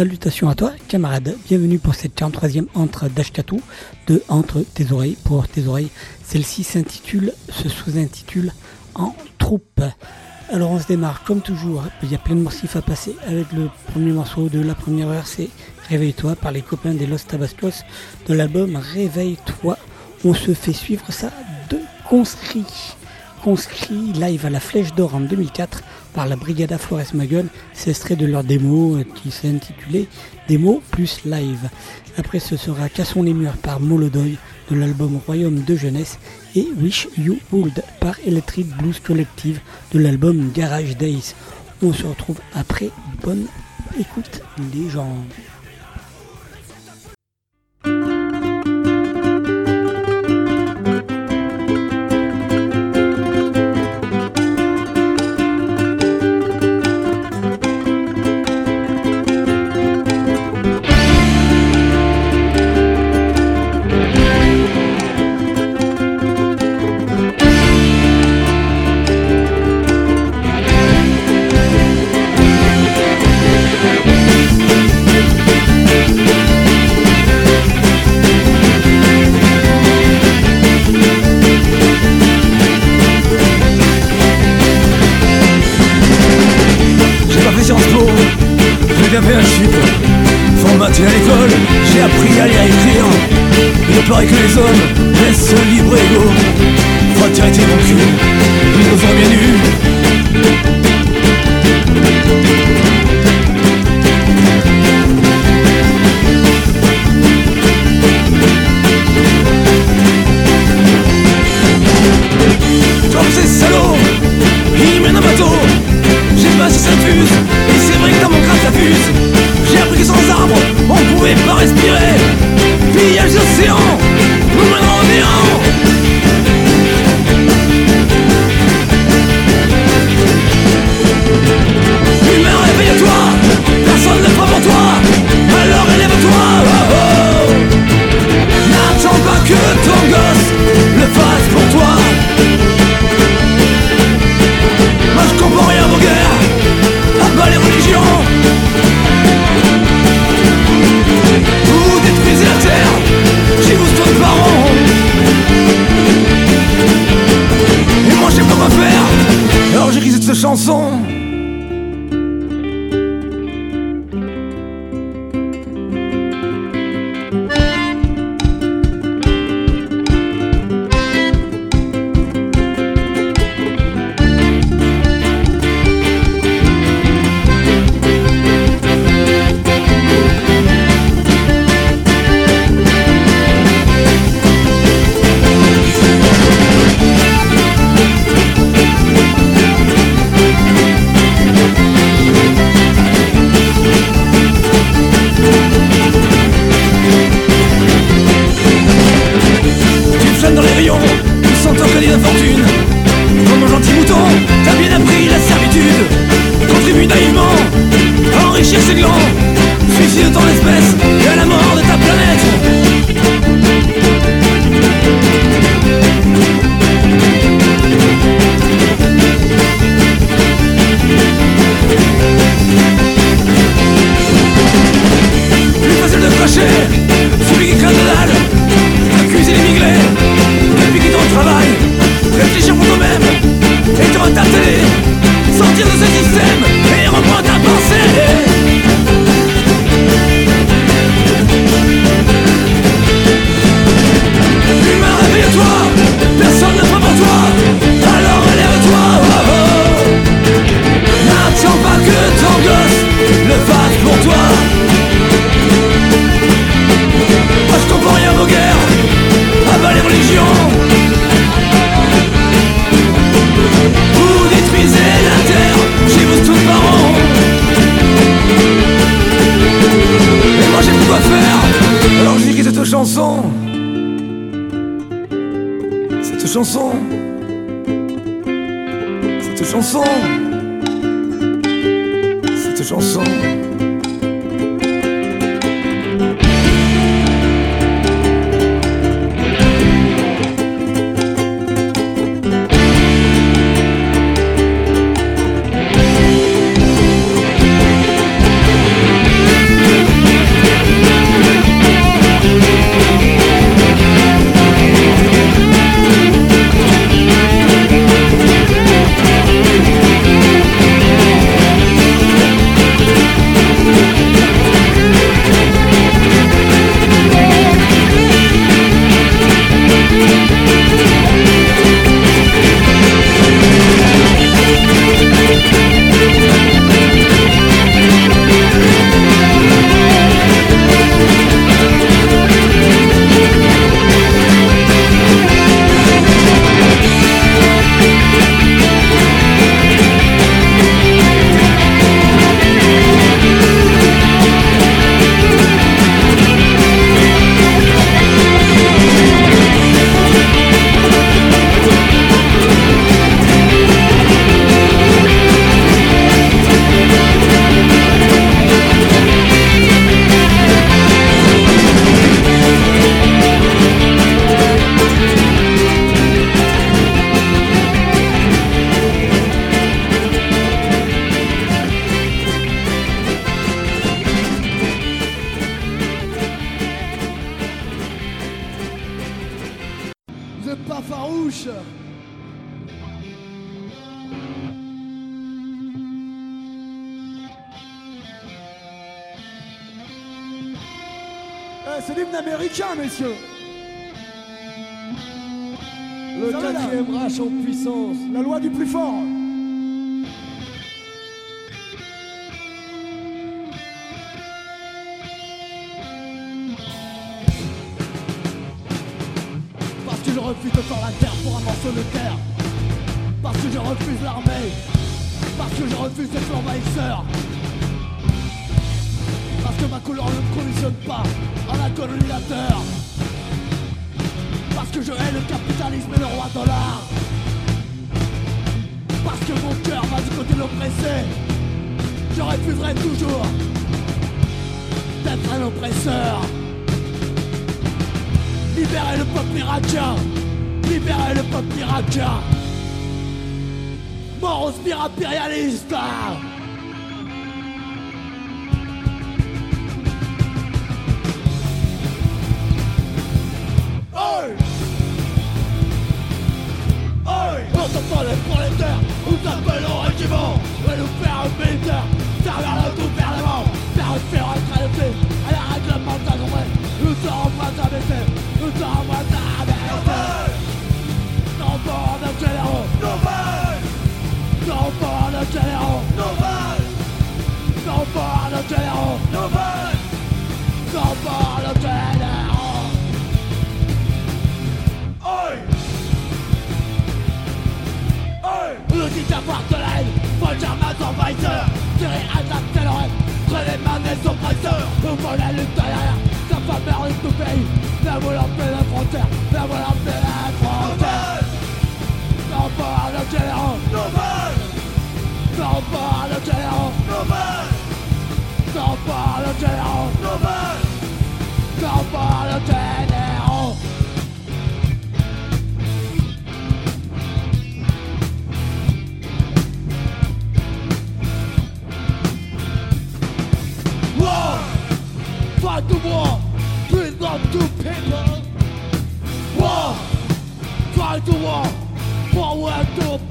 Salutations à toi, camarade. Bienvenue pour cette 43e entre d'Ashkatou de Entre tes oreilles pour tes oreilles. Celle-ci s'intitule, se sous-intitule En troupe. Alors on se démarre comme toujours. Il y a plein de morceaux à passer avec le premier morceau de la première heure, Réveille-toi par les copains des Los Tabascos de l'album Réveille-toi. On se fait suivre ça de conscrits. Conscrit live à la Flèche d'Or en 2004 par la Brigada Flores Maguel, c'est extrait de leur démo euh, qui s'est intitulé Démo plus live. Après ce sera Cassons les murs par Molodoy de l'album Royaume de jeunesse et Wish You Would par Electric Blues Collective de l'album Garage Days. On se retrouve après. Bonne écoute les gens. j'avais un chiffre. Formaté à l'école, j'ai appris à lire et écrire. Il paraît que les hommes laissent libre égo Fraternité mon cul, ils nous ont bien nus. Comme ces salauds, ils mènent un bateau. J'ai pas si ça fuse, et c'est vrai que dans mon crâne j'ai appris que sans arbre on pouvait pas respirer. Pillage d'océan, nous menons en néant Libérez le peuple irakien. Mort aux spires impérialistes Oi! Oi! On t'entend les prolétaires Nous appellent au régiment. Et nous faire un militaire Servir le gouvernement Faire une féroce À la réglementation Nous serons pas abaissés de pas de généraux Le avoir de envahisseur Tirer à la prenez des oppresseurs Nous la lutte derrière, ça va perdre tout pays La voulant paix la frontière, la voulant paix la frontière. Non pas le généraux Non pas le Não War Fight the war. Bring love to people War Fight the war. Forward to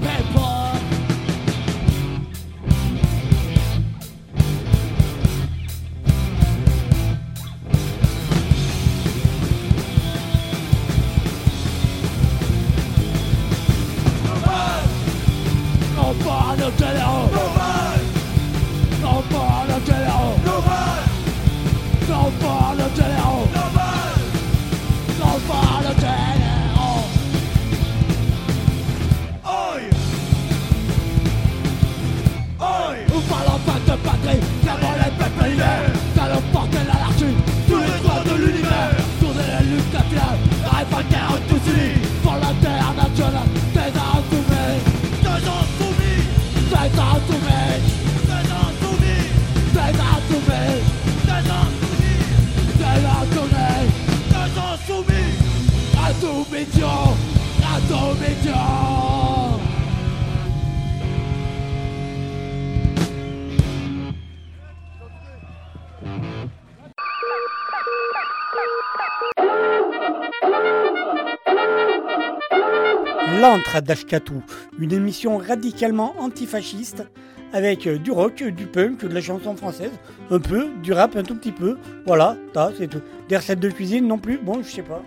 à Dashkatou, une émission radicalement antifasciste avec euh, du rock, du punk, de la chanson française, un peu, du rap un tout petit peu. Voilà, c'est tout. Des recettes de cuisine non plus, bon, je sais pas.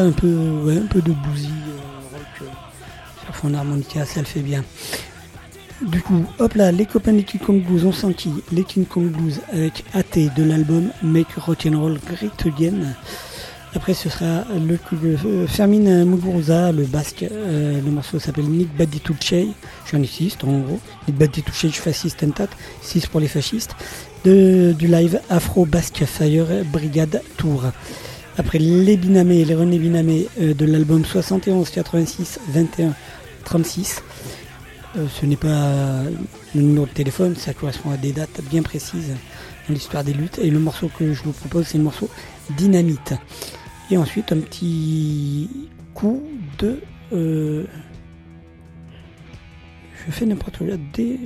Un peu, un peu de bousille, euh, rock, euh, sur fond harmonica, ça le fait bien. Du coup, hop là, les copains des King Kong Blues ont senti les King Kong Blues avec AT de l'album Make Rock'n'Roll Great Again. Après, ce sera le euh, Fermin Muguruza, le basque. Euh, le morceau s'appelle Nick Badituche. Je suis un ici, en gros. Nick Badituche, je fasciste tat. 6 pour les fascistes. De, du live Afro Basque Fire Brigade Tour. Après les Binamé, les René Binamé euh, de l'album 71 86 21 36. ce n'est pas le numéro de téléphone, ça correspond à des dates bien précises dans l'histoire des luttes. Et le morceau que je vous propose, c'est le morceau Dynamite. Et ensuite un petit coup de... Euh, je fais n'importe quoi. Des...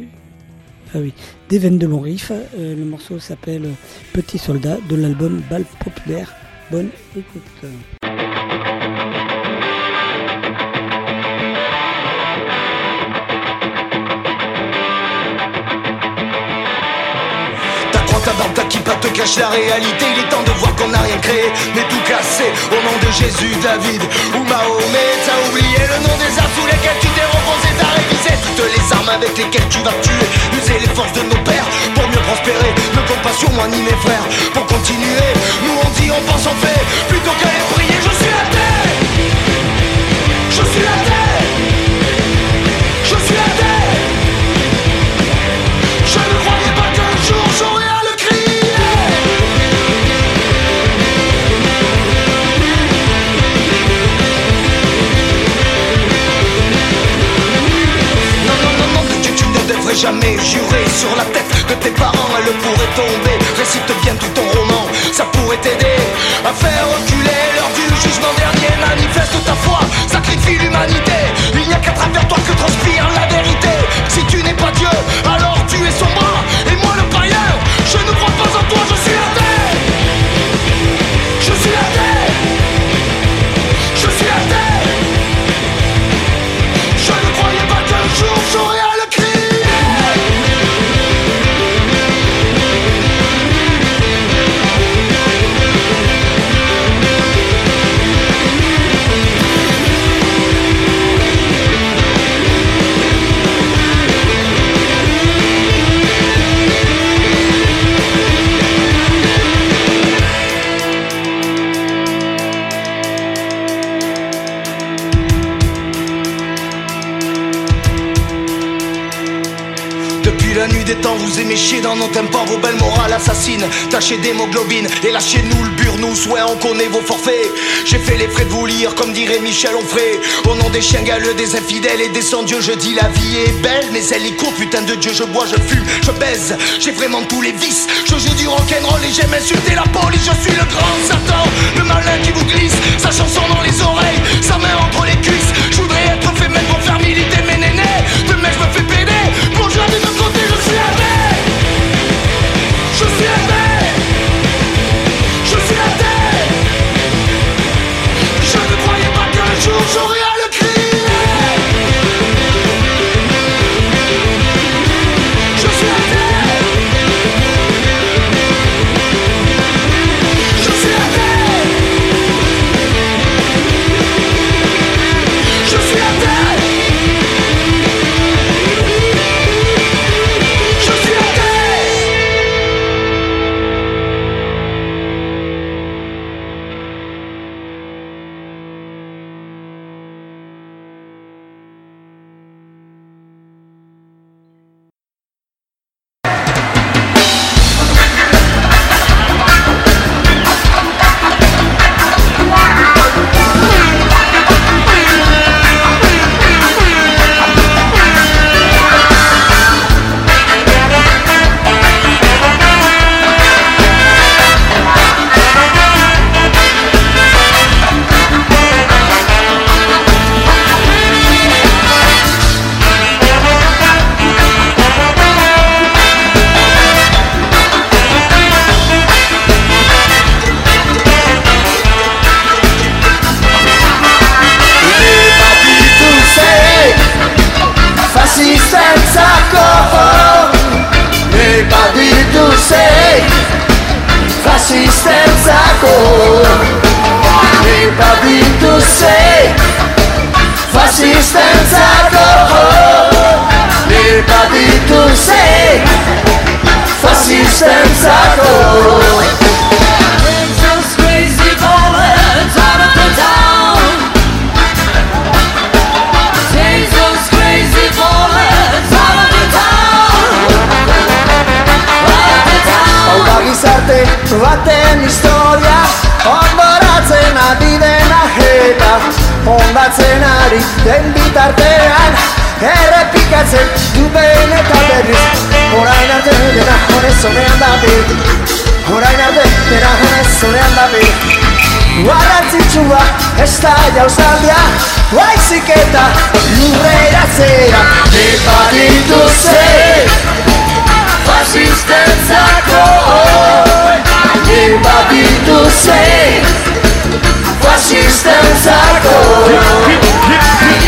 Ah oui, des veines de mon riff. Euh, le morceau s'appelle Petit soldat de l'album Bal populaire. Bonne écoute. Pas te cache la réalité. Il est temps de voir qu'on n'a rien créé Mais tout cassé au nom de Jésus, David ou Mahomet. T'as oublié le nom des arts sous lesquels tu t'es renfoncé T'as révisé toutes les armes avec lesquelles tu vas tuer. User les forces de nos pères pour mieux prospérer. Ne compte pas sur moi ni mes frères pour continuer. Nous on dit, on pense, on fait. Plutôt qu'aller prier, je suis la terre jamais juré sur la tête de tes parents, elle pourrait tomber. Récite bien tout ton roman, ça pourrait t'aider à faire reculer l'heure du jugement dernier. Manifeste ta foi, sacrifie l'humanité. Il n'y a qu'à travers toi que transpire la vérité. Si tu n'es pas Dieu, alors tu es son bras. Et moi le païen, je ne crois pas en toi, je suis vous aimez chier dans nos tempos, vos belles morales assassines. Tâchez d'hémoglobine et lâchez-nous le burnous, ouais, on connaît vos forfaits. J'ai fait les frais de vous lire, comme dirait Michel Onfray. Au nom des chiens galeux, des infidèles et des sans-dieu, je dis la vie est belle, mais elle est courte, putain de Dieu, je bois, je fume, je baise. J'ai vraiment tous les vices, je joue du rock'n'roll et j'aime insulter la police. Je suis le grand Satan, le malin qui vous glisse, sa chanson dans les oreilles, sa main entre les cuisses. Je voudrais être fait même pour faire militer mes nénés. Demain, je me fais péder pour jouer de côté,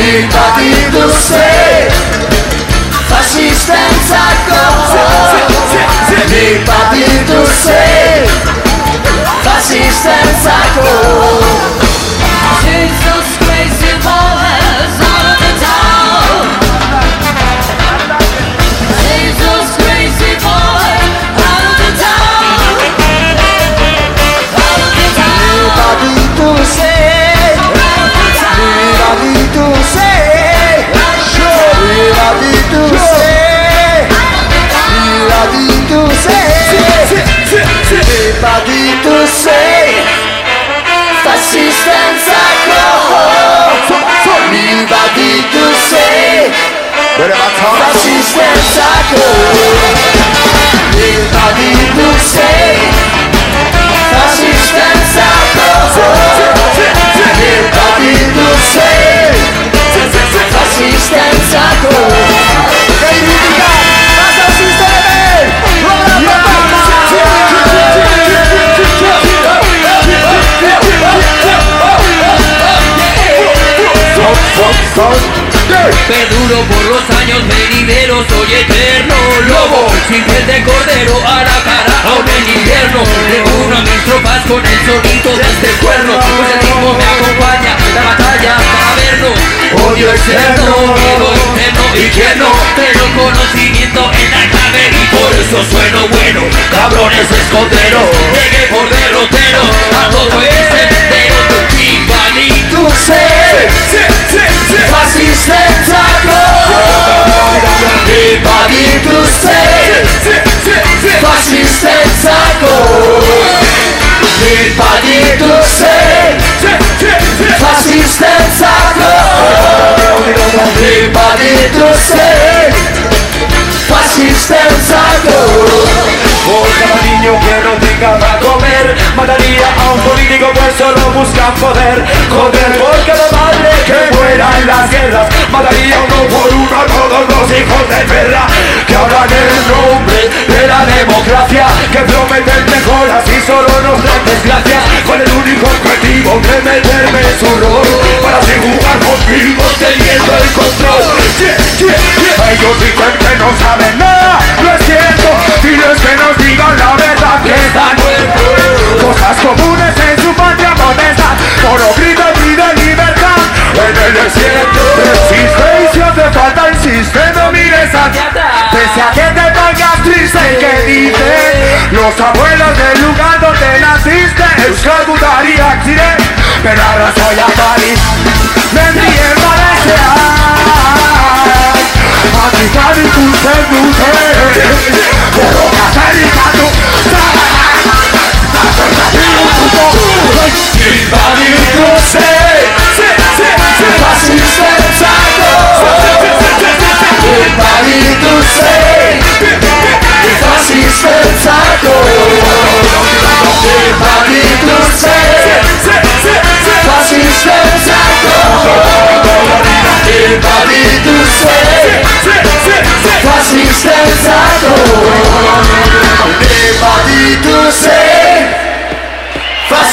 Dipati do ser Fascistenza corpo Dipati do ser Fascistenza saco. Jesus Christ What am I talking about? She's where cycle. Everybody will say. Fascista cycle. Everybody will Perduro por los años venideros, soy eterno lobo. Sin piel de cordero a la cara, aún en invierno. Le uno a mis tropas con el sonido de este cuerno. Pues el ritmo me acompaña, la batalla para vernos Odio el cerdo, vivo interno y quiero Pero conocimiento en la clave y por eso sueno bueno. Cabrones esconderos, llegué por derrotero. A todo ese do ser. Fascista trago Ribari do ser. Fascista trago Ribari do ser. Fascista trago Ribari do ser. Fascista trago Volta niño que no tenga para comer busca poder Joder por cada madre que en las guerras. Mataría uno por uno a todos los hijos de perra Que hablan en nombre de la democracia Que prometen mejoras y solo nos dan desgracias Con el único objetivo de meterme en su rol Para así jugar conmigo teniendo el control. Yeah. Ellos dicen que no saben nada, no es cierto Diles que nos digan la verdad que están muertos Cosas comunes en su patria modesta Por gritos pide libertad. En el desierto Existe y hace falta insiste, no mires Pese a que te pongas triste, que dicen Los abuelos del lugar donde naciste Euskal Gutaria Chile Pero ahora soy Everybody was gonna say, say, say, say, pass me some psycho. Everybody was gonna say, pass me some psycho. Everybody was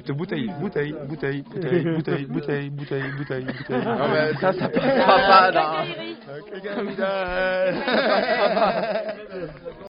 bouteille, bouteille, bouteille, bouteille, bouteille, bouteille, bouteille, bouteille, bouteille. Non, mais ça, ça passera pas dans.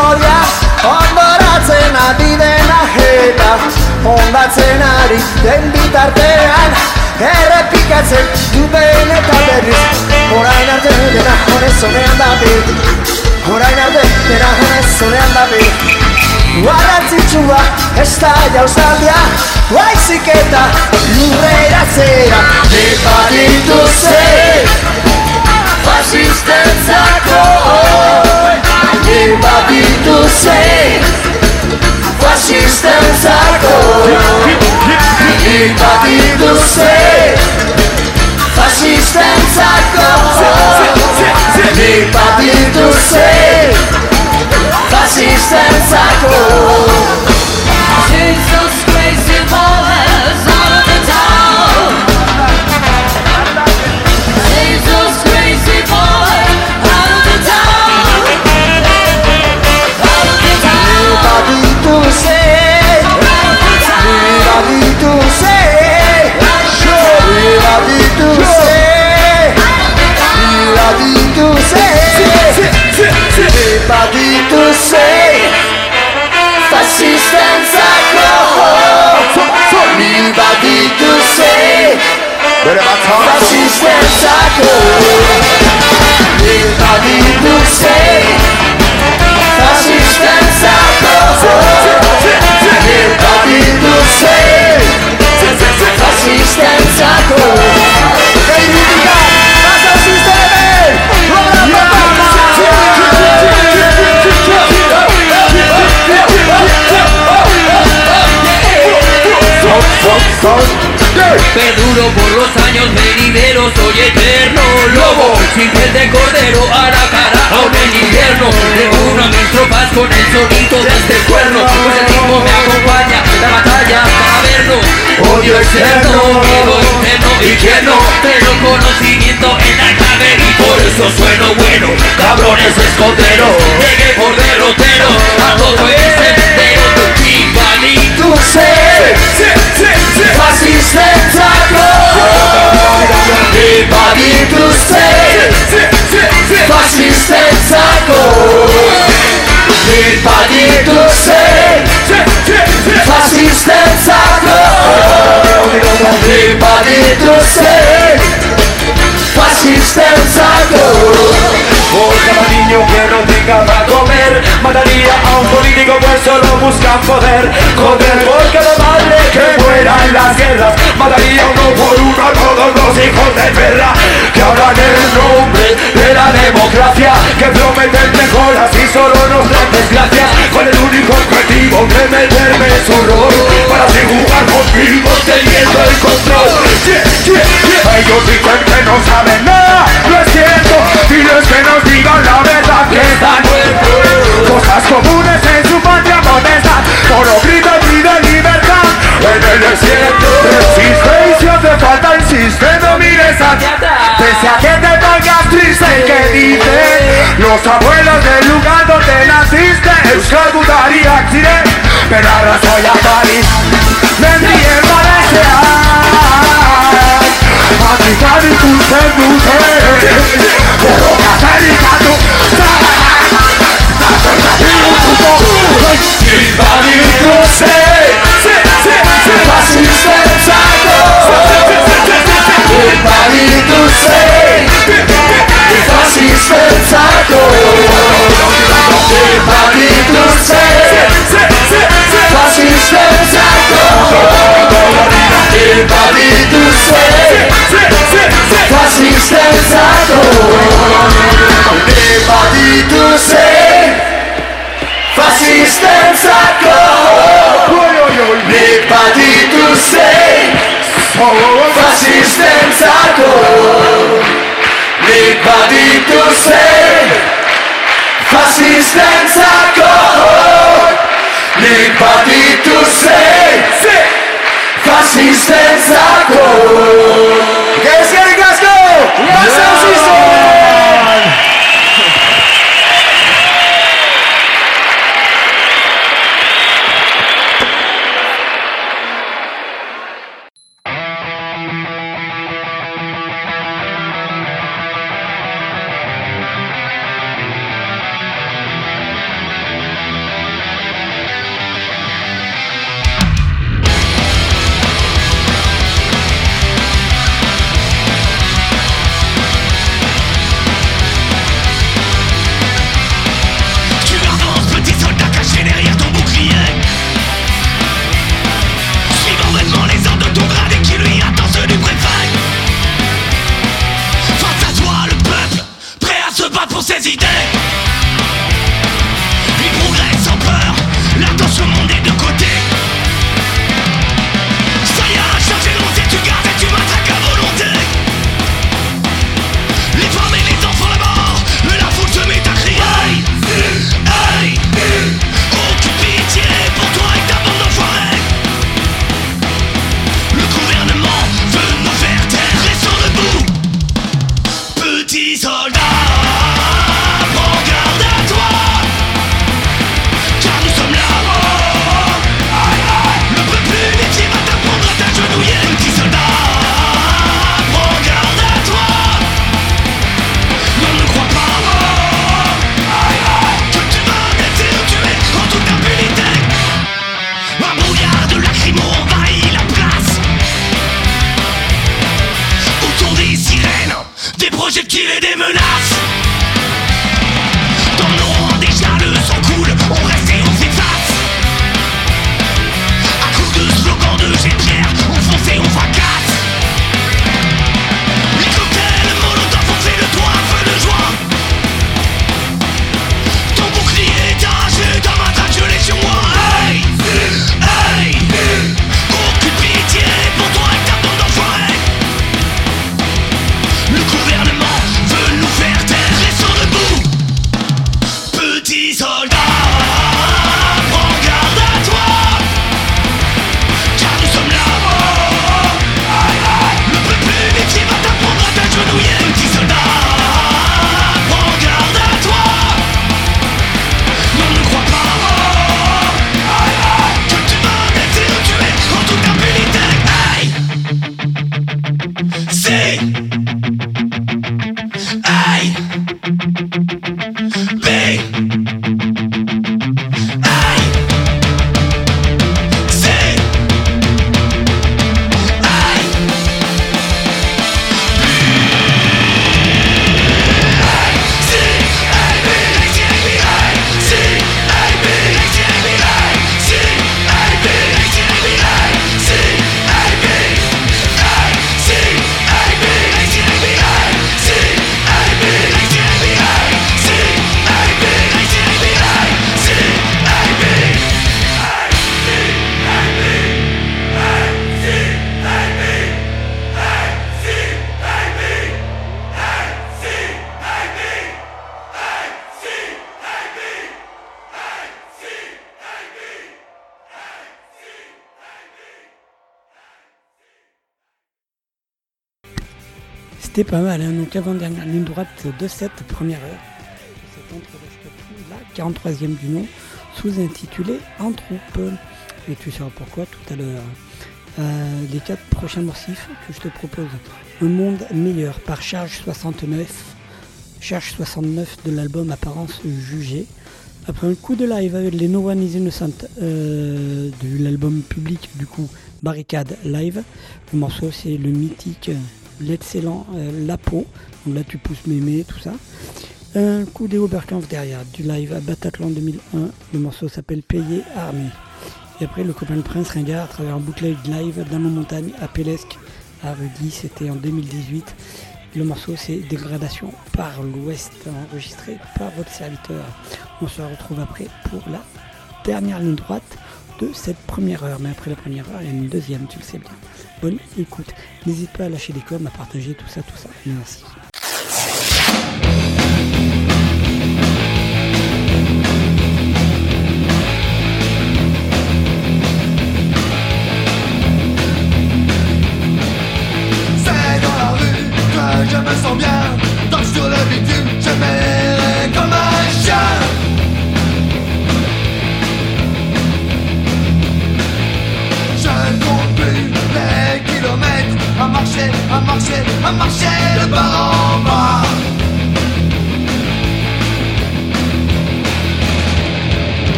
Ondatzen ari den bitartean Errepikatzen du behin eta berriz. Horain arte dena honez honean da Horain arte dena honez honean da Garrantzitsua ez da jauzaldia Baizik eta lurreratzea Epaditu ze Fascistentzako Epaditu ze Fascistas agora E partido C Fascistas agora E partido C Fascistas agora Jesus maldito sei Fascista senza cor Mi maldito sei Fascista senza cor Mi maldito sei Fascista senza cor Mi maldito sei Fascista senza cor Perduro por los años venideros, soy eterno lobo. Sin piel de cordero a la cara aún en invierno. Reúno a mis tropas con el sonido de este cuerno. Pues el ritmo me acompaña, la batalla para verlo. Odio externo, miedo interno y quien no Tengo conocimiento en la clave y por eso sueno bueno. Cabrones esconderos, llegué por derrotero. A todo este você. Faz espetáculo. E pode pro ser Faz espetáculo. E pode pro ser Faz espetáculo. E pode Por cada niño que no tenga para comer. Mataría a un político pues solo buscan poder. Joder por cada madre que muera en las guerras. Mataría uno por uno a todos los hijos de perra. Que hablan el nombre de la democracia. Que prometen mejoras y solo nos traen desgracias Con el único objetivo de meterme su rol. Para así jugar conmigo teniendo el control. Yeah, yeah, yeah. Ellos dicen que no saben nada, no es cierto que ellos la verdad que están Cosas comunes en su patria potestad Solo gritan piden libertad. En el desierto Existe y si hace falta insiste No mires hacia atrás. Pese a que te pongas triste y que dices Los abuelos del lugar donde naciste Euskal Gutari accidente Pero ahora soy a París Me envié para sabe tu sendo o rei Coroca tá ligado Tá Tá jogando pro bom Que vale você Cê, cê, cê Tá sustentado Que vale você Espírito Santo, assistência com Devadido ser, assistência com Devadido ser, assistência com Fascistę za koło! Gęskę i Glasgow! pas mal. Hein. Donc l'avant-dernière ligne droite de cette première heure, entre la 43e du nom, sous intitulé En troupe. Et tu sauras pourquoi tout à l'heure. Euh, les quatre prochains morsifs que je te propose. Un monde meilleur par Charge 69. Charge 69 de l'album Apparence jugée. Après un coup de live avec les No One Is Innocent euh, de l'album public du coup Barricade Live, le morceau c'est le mythique l'excellent euh, La Peau. Donc là tu pousses mémé, tout ça. Un coup des Oberkampf derrière du live à Bataclan 2001. Le morceau s'appelle Payé Armée. Et après le copain de Prince Ringard à travers un bootleg live dans nos montagnes à Pélesque à Rudy, c'était en 2018. Le morceau c'est Dégradation par l'Ouest, enregistré par votre serviteur. On se retrouve après pour la dernière ligne droite de cette première heure. Mais après la première heure, il y a une deuxième, tu le sais bien. Bonne écoute. N'hésite pas à lâcher des coms, à partager tout ça, tout ça. Merci.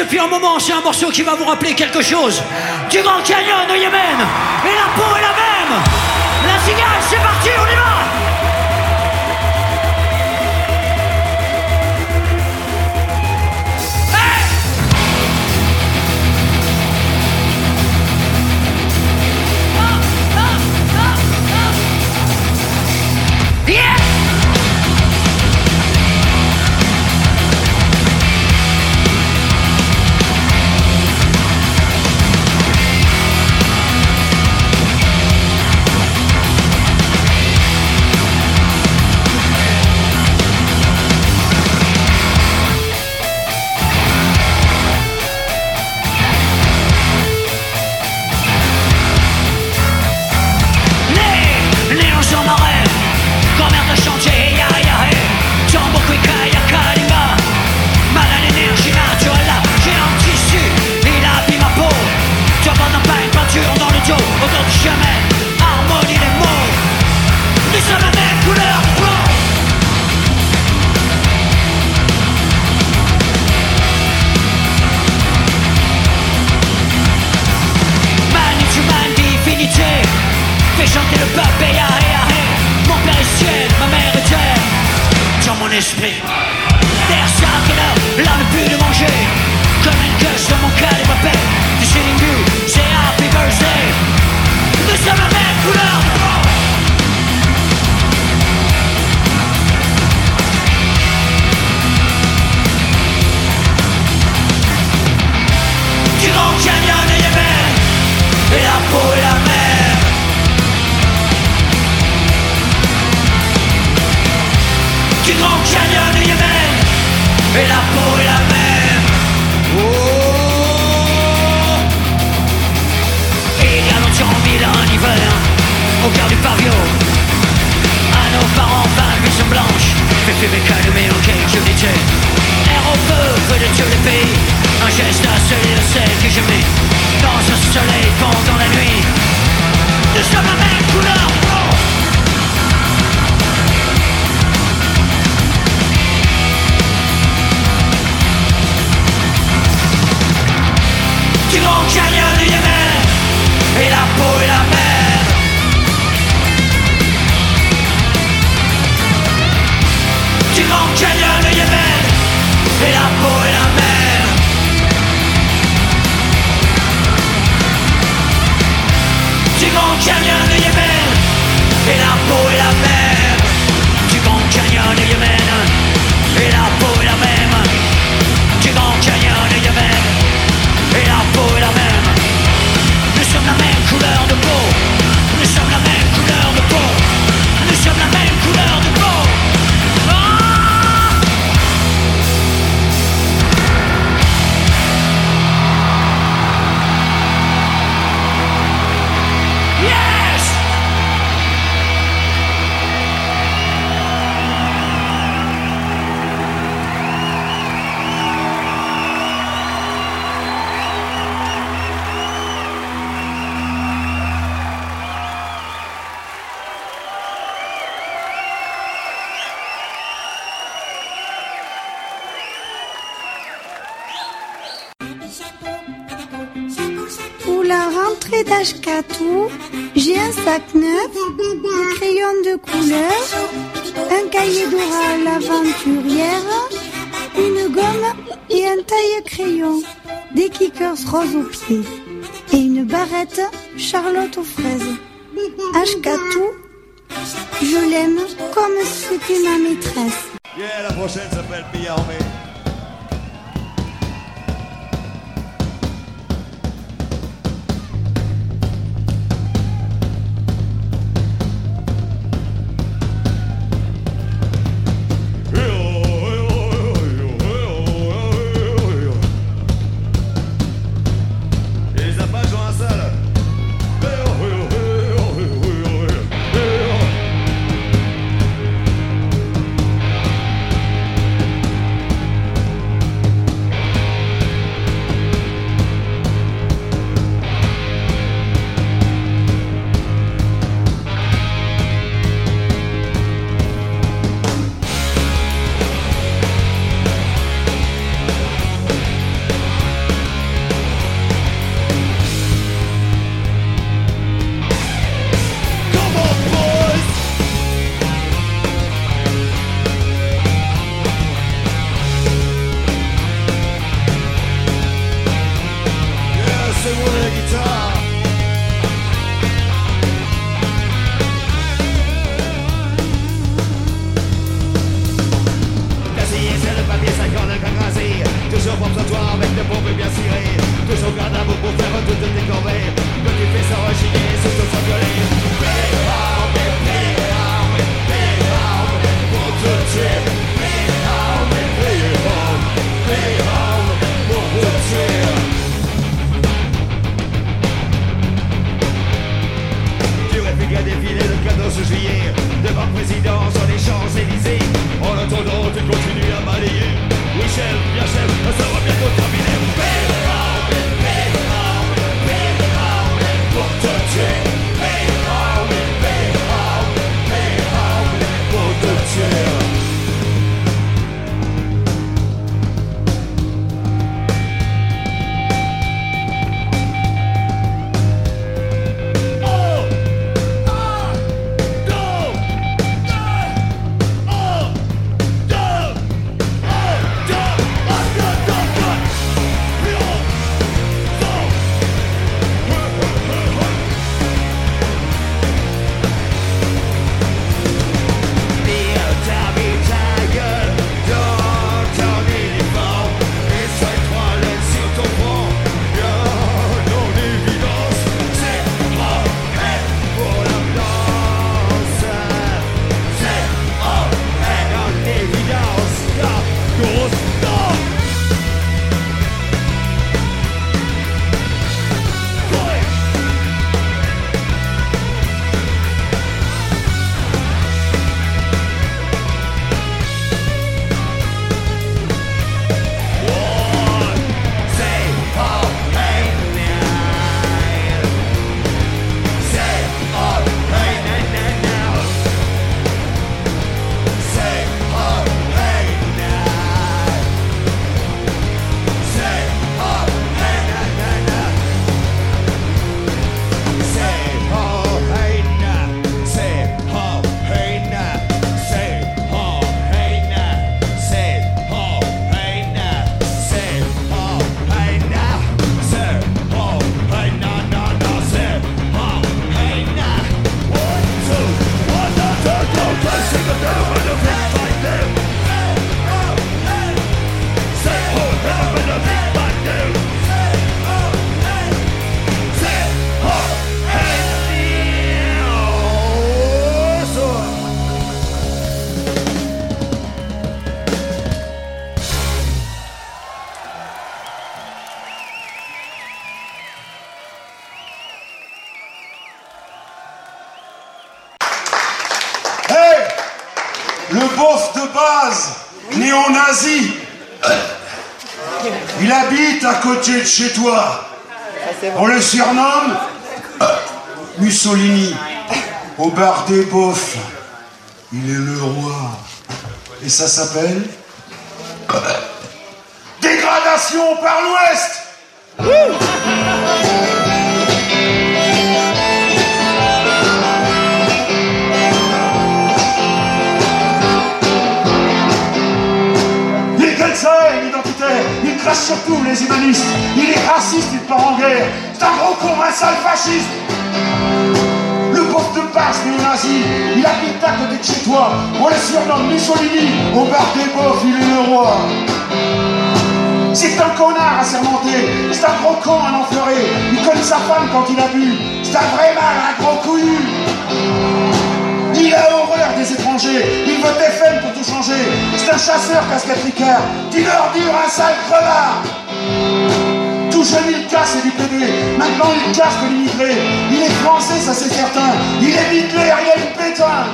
depuis un moment, c'est un morceau qui va vous rappeler quelque chose? Du Grand Canyon au Yémen. Et la peau est la même. De chez toi. On le surnomme Mussolini. Au bar des beaufs. Il est le roi. Et ça s'appelle Dégradation par l'Ouest identitaire, il crache sur tous les humanistes, il est raciste, il part en guerre, c'est un gros con, un sale fasciste Le pauvre de passe néo-nazi, il habite à côté de chez toi, on le surnomme Mussolini, au bar des beaufs, il est le roi c'est un connard assermenté, c'est un gros con, un enfleuré. Il connaît sa femme quand il a bu. C'est un vrai mal, un gros couillu. Il a horreur des étrangers, il veut FN pour tout changer. C'est un chasseur casque-africain, d'une ordure, un sale crevard. Tout jeune, il casse et du PD. Maintenant, il casse de l'immigré. Il est français, ça c'est certain. Il est Hitler, il est pétain.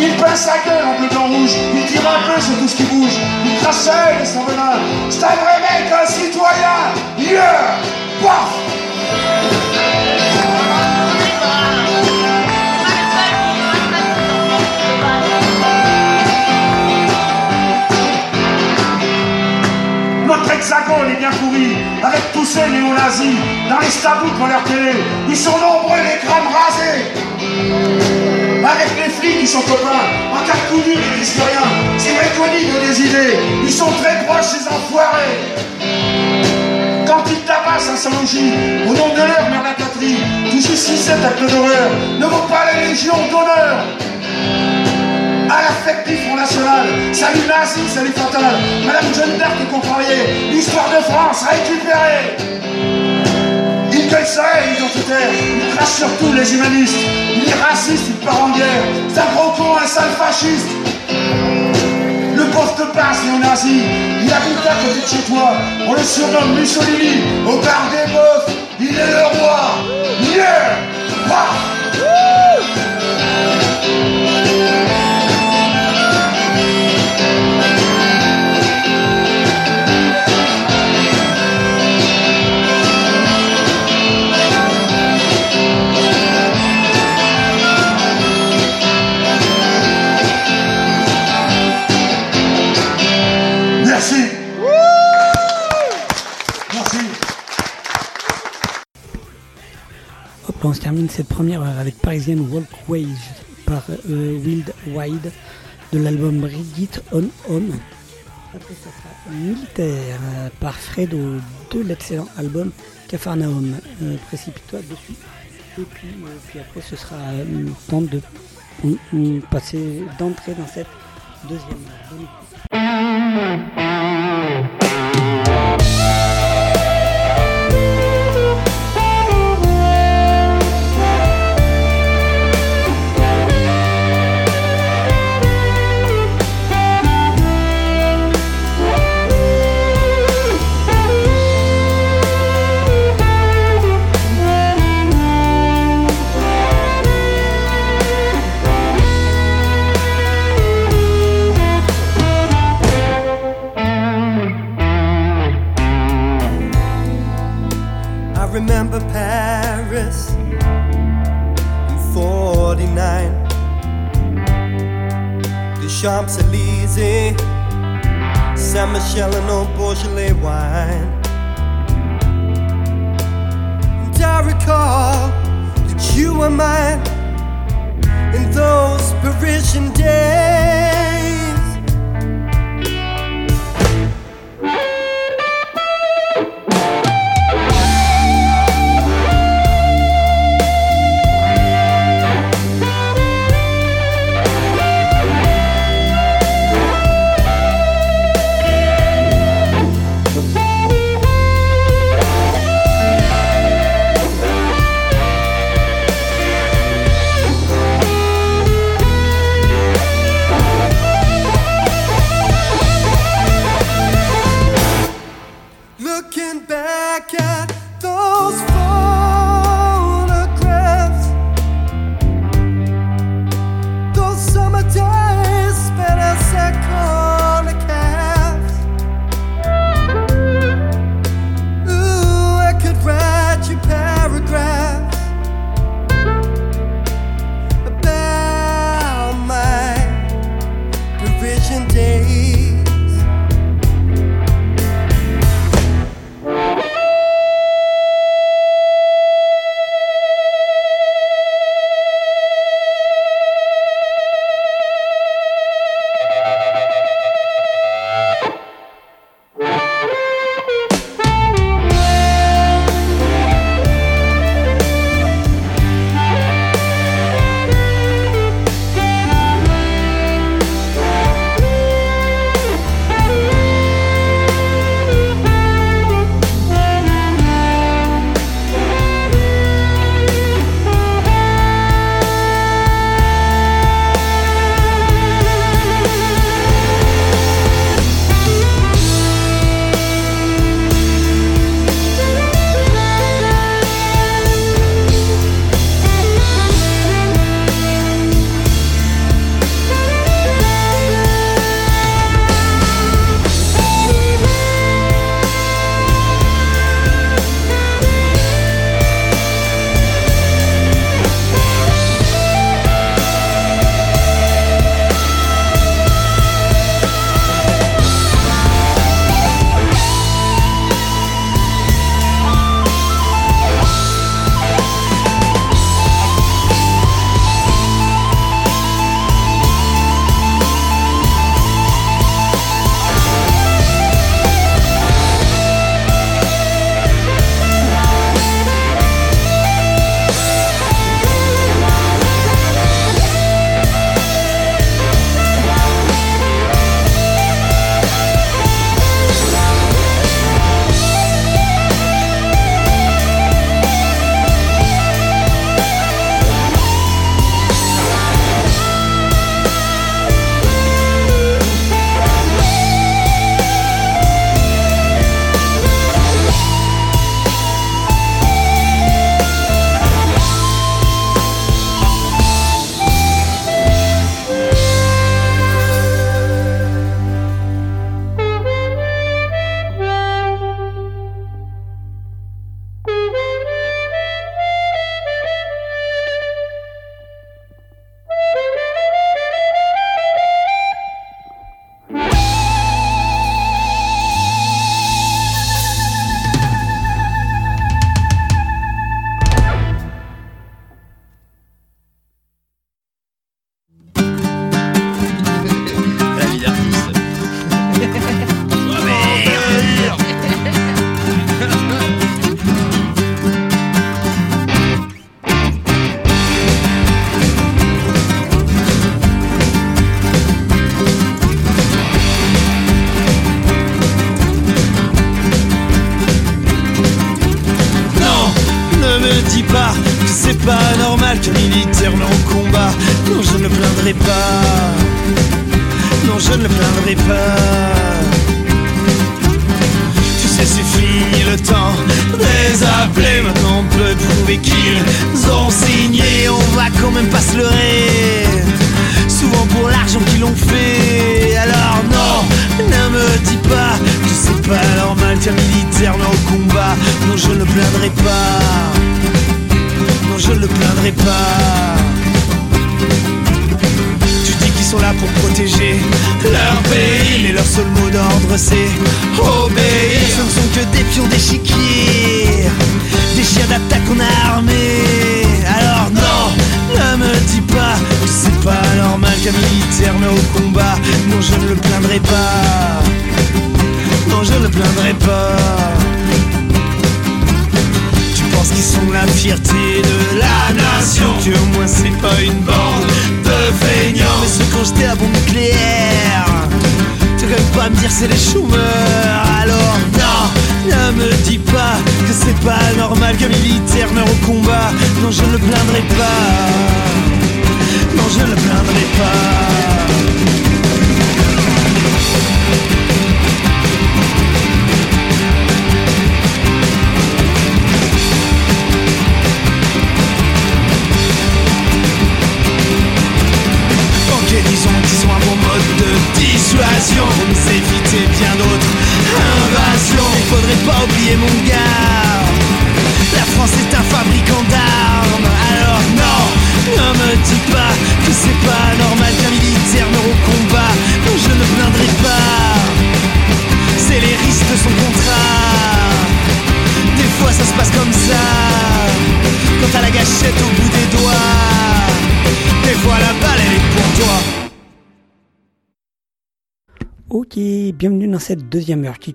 Il peint sa gueule en bleu, blanc, rouge. Il tire un peu sur tout ce qui bouge. Il crache et son venin. C'est un vrai mec, un citoyen. Yeah! Paf! Notre hexagone est bien pourri, avec tous ces néo-nazis, dans les stabouts devant leur télé. Ils sont nombreux, les crânes rasés. Avec les flics, ils sont copains. En cas de coup risquent rien. C'est qu'on de des idées. Ils sont très proches, ces enfoirés. Quand ils tabassent un Saint-Logis, au nom de leur mère la patrie, tout ceci, cet acte d'horreur ne vaut pas la Légion d'honneur. Fête du Front National, salut nazi, salut fatal, Madame Jeanne d'Arc est l'histoire de France récupérée. Il gueule ça et identitaire, il crache sur tous les humanistes, il est raciste, il part en guerre, c'est un gros con, un sale fasciste. Le poste de passe néo-nazi, il habite à côté de chez toi, on le surnomme Mussolini, au bar des beaufs, il est le roi. Yeah! Paf! On se termine cette première avec Parisian Walkways par euh, Wild Wide de l'album Brigitte On On. Après, ça sera Militaire euh, par Fredo de l'excellent album Cafarnaum. Euh, Précipite-toi dessus. Et puis, euh, puis après, ce sera temps de passer d'entrer dans cette deuxième The Champs Elysees, Saint Michel and old Beaujolais wine. And I recall that you were mine in those Parisian days.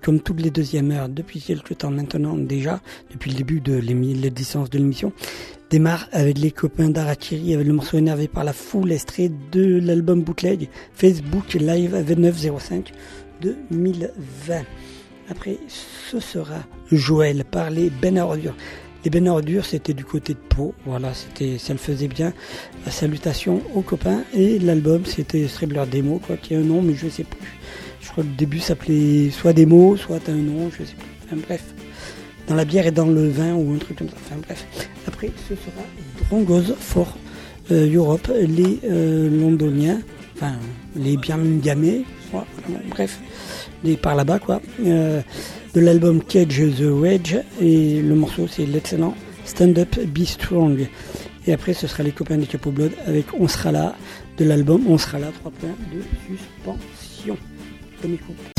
Comme toutes les deuxièmes heures, depuis quelques temps maintenant déjà, depuis le début de licence de l'émission, démarre avec les copains d'Arakiri avec le morceau énervé par la foule extrait de l'album bootleg Facebook Live 2905 2020. Après, ce sera Joël par les Ben. Les Ben à ordures, c'était du côté de Pau. Voilà, c'était, ça le faisait bien. La salutation aux copains. Et l'album, c'était Strebler Demo, quoi, qui a un nom, mais je sais plus. Je crois que le début s'appelait soit Demo, soit un nom, je sais plus. Enfin, bref. Dans la bière et dans le vin ou un truc comme ça. Enfin, bref. Après, ce sera Drongos for euh, Europe, les euh, londoniens, enfin, les Birmingamais, voilà, bref, les par là-bas, quoi. Euh, de l'album Cage the Wedge et le morceau c'est l'excellent Stand Up Be Strong et après ce sera les copains des Capo Blood avec On sera là de l'album On sera là 3 points de suspension bonne écoute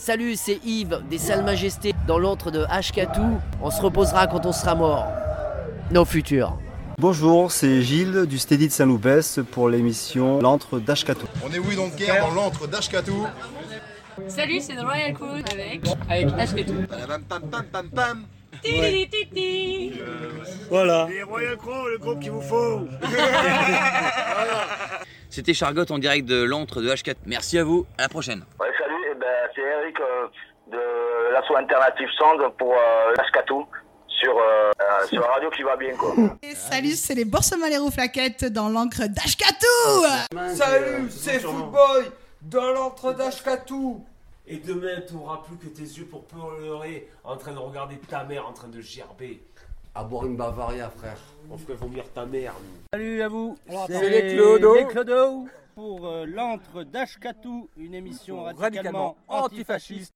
Salut, c'est Yves des Salles Majestés dans l'antre de Ashkatou. On se reposera quand on sera mort. Nos futurs. Bonjour, c'est Gilles du Steady de Saint-Loupès pour l'émission L'antre d'Ashkatou. On est oui donc guerre dans l'antre d'Ashkatou. Salut, c'est The Royal Crew avec avec Ashketou. Pam pam pam pam pam. Titi-titi. Voilà. Les Royal Crow, le groupe qu'il vous faut C'était Chargotte en direct de l'antre de H4. Merci à vous, à la prochaine. Ouais, salut, eh ben, c'est Eric euh, de l'asso Alternative Song pour euh, Ashkatou sur, euh, euh, sur la radio qui va bien quoi. Et salut, c'est les Boursemans Flaquettes dans l'encre d'Ashkatou Salut, c'est Footboy dans l'antre d'Ashkatou. Et demain, tu n'auras plus que tes yeux pour pleurer en train de regarder ta mère en train de gerber. À boire une Bavaria, frère. On ferait vomir ta mère. nous. Salut à vous, C'est les Clodo. les Clodo pour euh, l'antre d'Ashkatou, une émission radicalement, Radicalement antifasciste.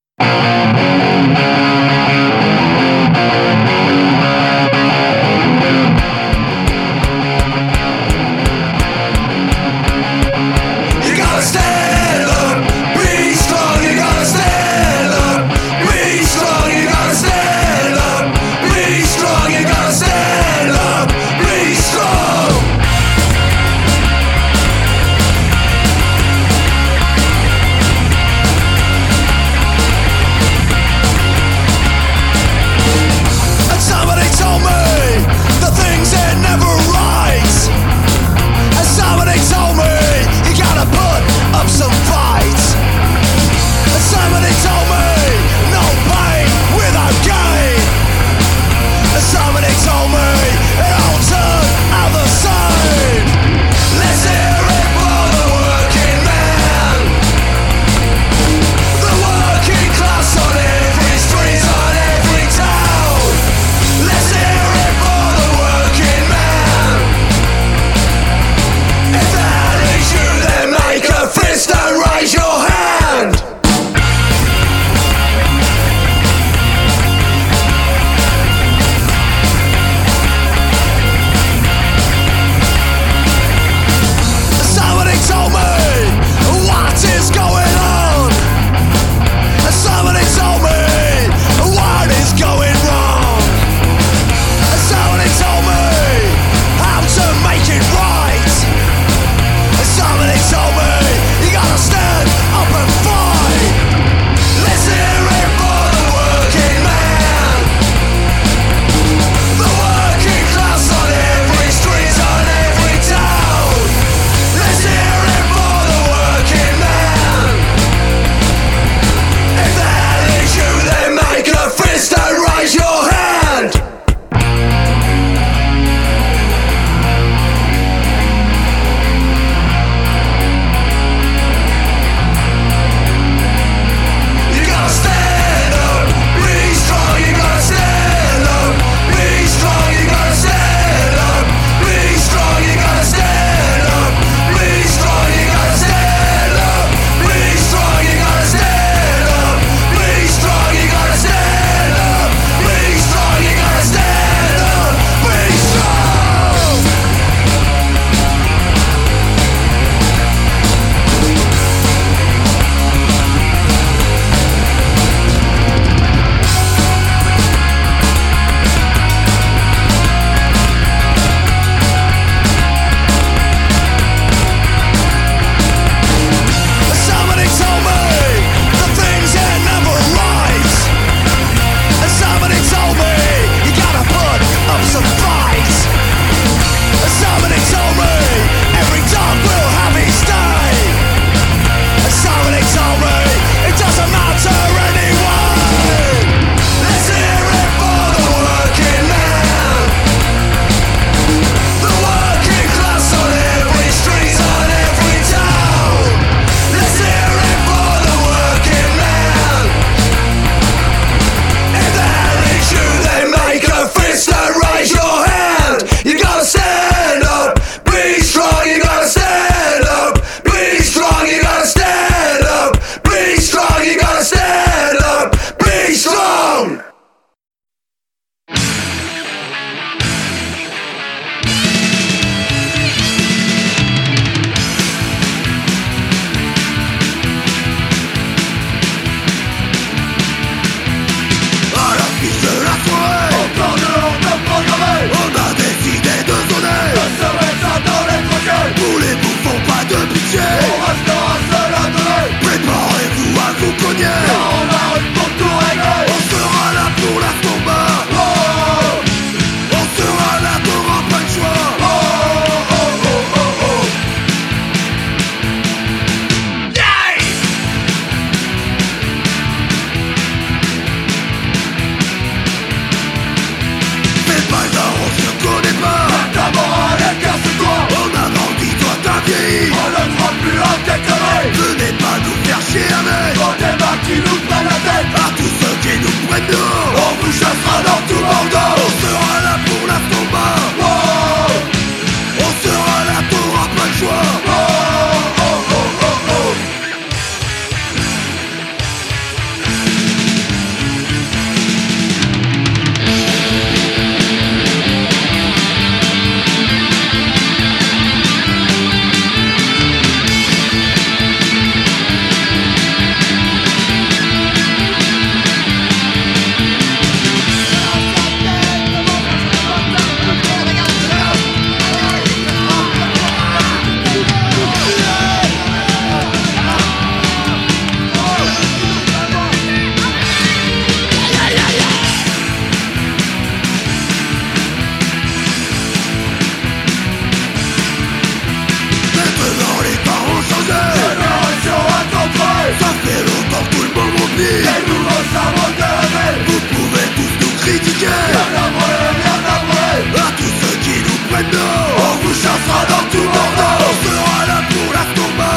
On vous chassera dans tout Bordeaux On sera là pour la tomba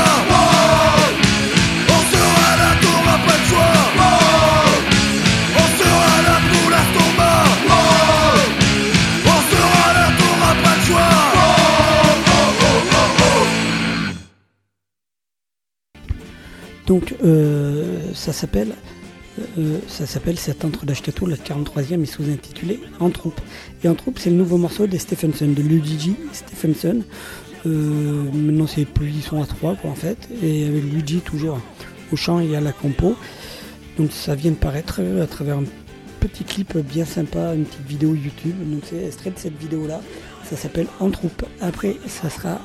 On sera là, t'auras pas le choix On sera là pour la tomba On sera là, t'auras pas le choix Donc euh, ça s'appelle euh, ça s'appelle cet entre d'Ashkatou, le 43e est sous-intitulé En troupe. Et En troupe, c'est le nouveau morceau des Stephenson, de Luigi Stephenson. Euh, maintenant, c'est plus ils sont à 3 quoi, en fait, et avec Luigi toujours au chant et à la compo. Donc ça vient de paraître à travers un petit clip bien sympa, une petite vidéo YouTube. Donc c'est extrait de cette vidéo là. Ça s'appelle En troupe. Après, ça sera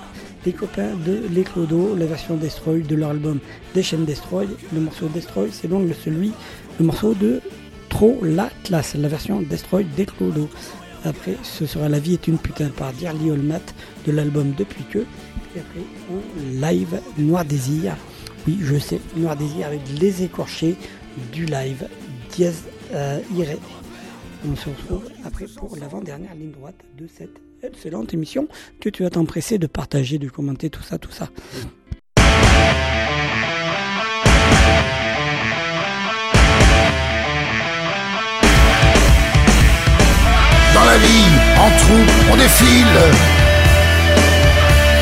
les copains de Les Clodo, la version Destroy de leur album Des chaînes Destroy. Le morceau Destroy, c'est donc celui, le morceau de Trop la classe, la version Destroy des Clodo. Après, ce sera La vie est une putain par Dirly Olmat de l'album Depuis que. Et après, un live Noir Désir. Oui, je sais, Noir Désir avec les écorchés du live Diaz euh, Iré. On se retrouve après pour l'avant-dernière ligne droite de cette excellente émission que tu vas t'empresser de partager, de commenter, tout ça, tout ça. Dans la vie, en troupe, on défile.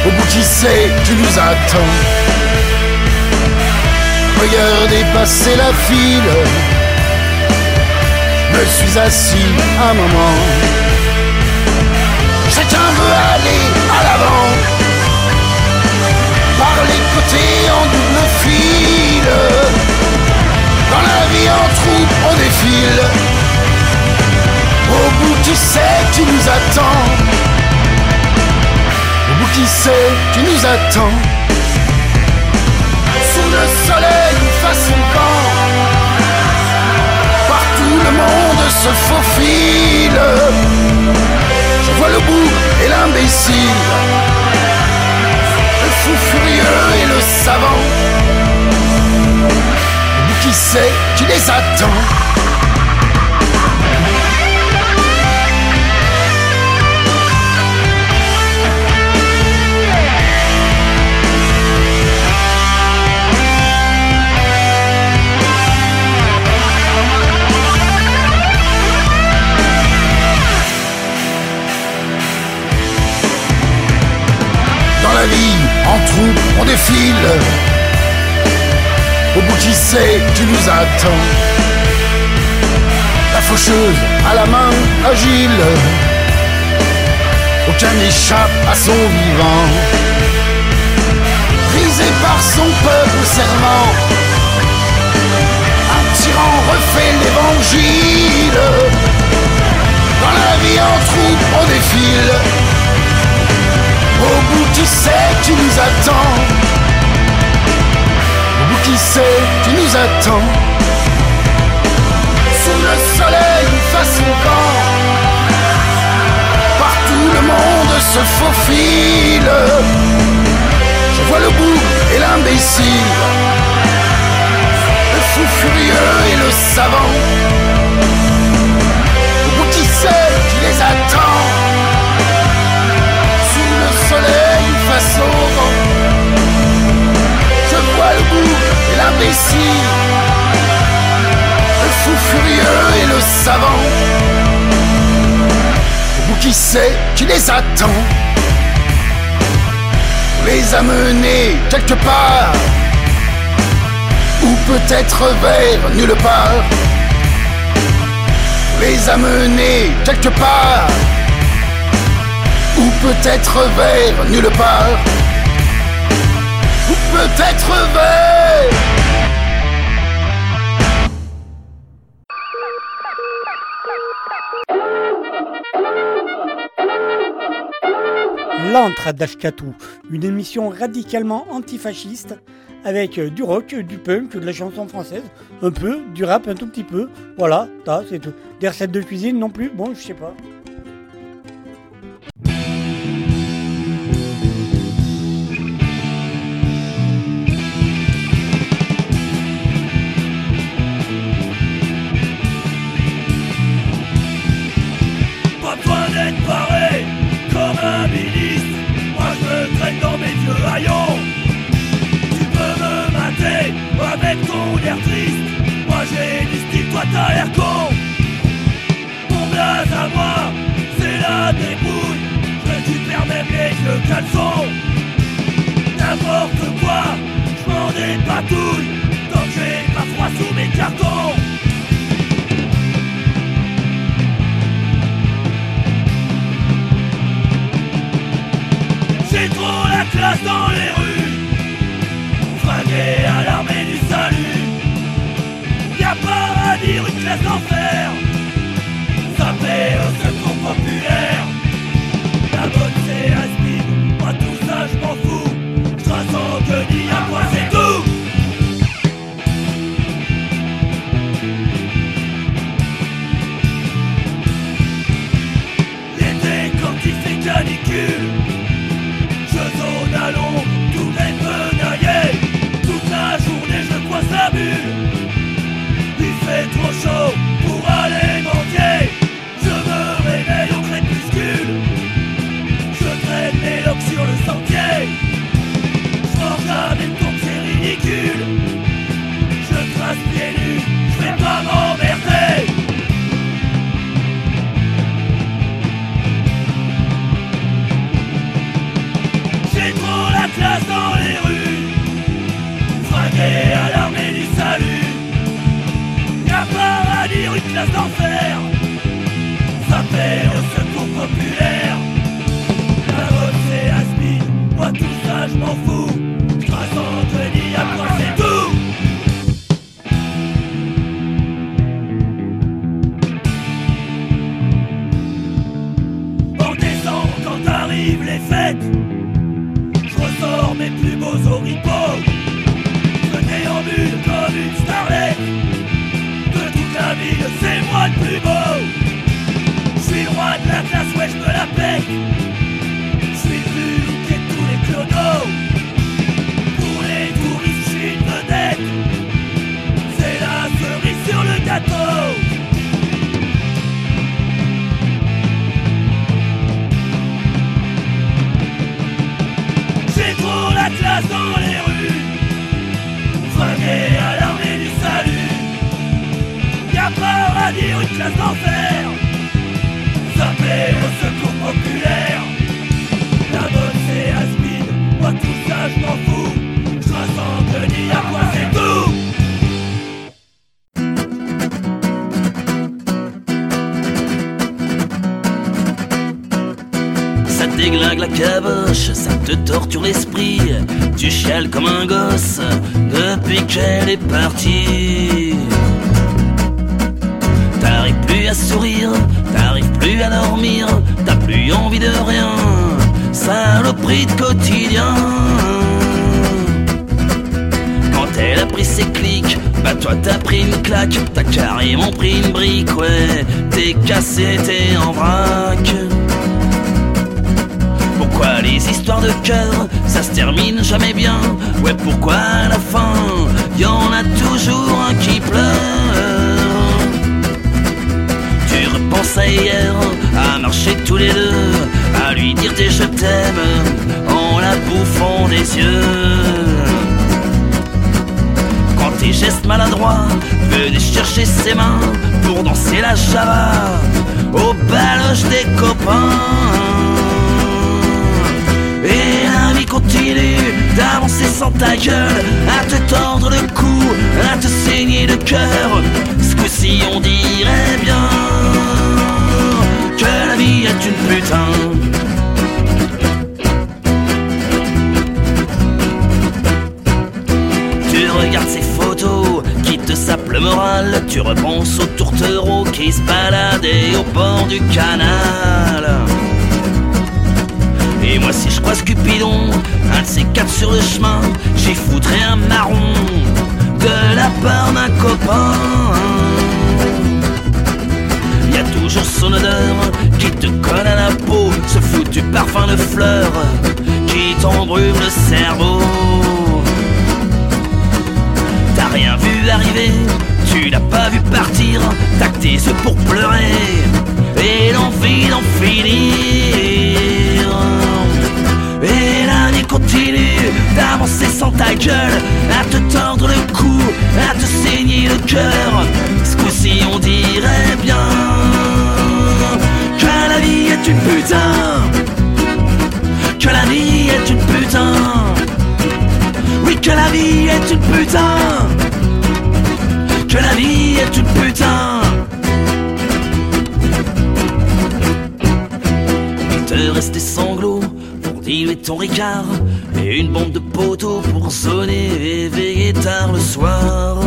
Au bout qui sait, tu nous attends. Regardez passer la file. Je me suis assis un moment. Chacun veut aller à l'avant. Par les côtés en double file. Dans la vie en troupe, on défile. Au bout qui sait, tu nous attends. Au bout qui sait, tu nous attends. Sous le soleil, façon camp. Partout le monde se faufile. Je vois le bout et l'imbécile. Le fou furieux et le savant. Au bout qui sait, tu les attends. La en troupe, on défile. Au bout qui sait, tu nous attends. La faucheuse à la main agile. Aucun n'échappe à son vivant. Brisé par son peuple serment. Un tyran refait l'évangile. Dans la vie en troupe, on défile. Qui sait, tu nous attends. Au bout qui sait, tu nous attends. Sous le soleil, façon camp. Partout le monde se faufile. Je vois le bout et l'imbécile. Le fou furieux et le savant. Bout qui sait, qui les attend? sombre. Je vois le bout et l'imbécile, le fou furieux et le savant. Le bout qui sait qui les attend. Les amener quelque part, ou peut-être vers nulle part. Les amener quelque part ou peut-être vers nulle part Ou peut-être vers L'antre d'Ashkatou, une émission radicalement antifasciste avec euh, du rock, du punk, de la chanson française, un peu, du rap un tout petit peu. Voilà, ça c'est tout. Des recettes de cuisine non plus, bon, je sais. Pas avec ton air triste. Moi j'ai du style, toi t'as l'air con. Mon blaze à moi, c'est la débrouille. Je tu perds même les vieux caleçons. N'importe quoi, je m'en dépatouille. Tant que j'ai pas froid sous mes cartons. J'ai trop la classe dans les rues Fringué à l'armée du Pas à dire une classe d'enfer fait au secours populaire. La bonne c'est Aspi Moi tout ça je m'en fous. Je sens que ni à moi c'est tout. L'été quand il fait canicule trop chaud pour aller mendier Je me réveille au crépuscule. Je traîne mes locks sur le sentier. Je regarde et tombe, c'est ridicule. Je trace pieds nus, je vais pas m'emmerder. J'ai trop la classe dans les rues. Fringué à l'armée du salut à dire une classe d'enfer. Fait au secours populaire. La vote c'est Moi tout ça je m'en fous. Je trace entre ni à moi c'est tout. En décembre quand arrivent les fêtes je ressors mes plus beaux oripeaux. Je déambule comme une starlet De toute la moi le plus beau Je suis roi de la classe, ouais je me la pète. Je suis plus de tous les clodos. Pour les touristes, je suis une vedette. C'est la cerise sur le gâteau. J'ai trop la classe dans les une classe d'enfer fait au secours populaire La bonne c'est Asmin Moi tout ça je m'en fous Je ni à quoi c'est tout Ça déglingue la caboche, ça te torture l'esprit. Tu chiales comme un gosse depuis qu'elle est partie. T'arrives plus à dormir, t'as plus envie de rien. Saloperie de quotidien. Quand elle a pris ses clics, bah toi t'as pris une claque, t'as carrément pris une brique, ouais. T'es cassé, t'es en vrac. Pourquoi les histoires de cœur, ça se termine jamais bien? Ouais, pourquoi à la fin, y en a toujours un qui pleure? À hier, à marcher tous les deux, à lui dire des je t'aime en la bouffant des yeux. Quand tes gestes maladroits venaient chercher ses mains pour danser la java, aux baloches des copains. Et la vie continue d'avancer sans ta gueule, à te tordre le cou, à te saigner le cœur. Ce coup-ci on dirait bien est une putain. Tu regardes ces photos qui te sapent le moral, tu repenses aux tourtereaux qui se baladaient au bord du canal. Et moi si je croise Cupidon, un de ces quatre sur le chemin, j'y foutrais un marron de la part d'un copain. Y a toujours son odeur qui te colle à la peau, ce foutu parfum de fleurs qui t'embrume le cerveau. T'as rien vu arriver, tu l'as pas vu partir, yeux pour pleurer et l'envie d'en finir. Et la vie continue d'avancer sans ta gueule, à te tordre le cou, à te saigner le cœur. Ce coup-ci on dirait bien vie est une putain, que la vie est une putain. Oui, que la vie est une putain. Que la vie est une putain. Il te reste des sanglots pour diluer ton ricard et une bombe de poteau pour sonner et veiller tard le soir.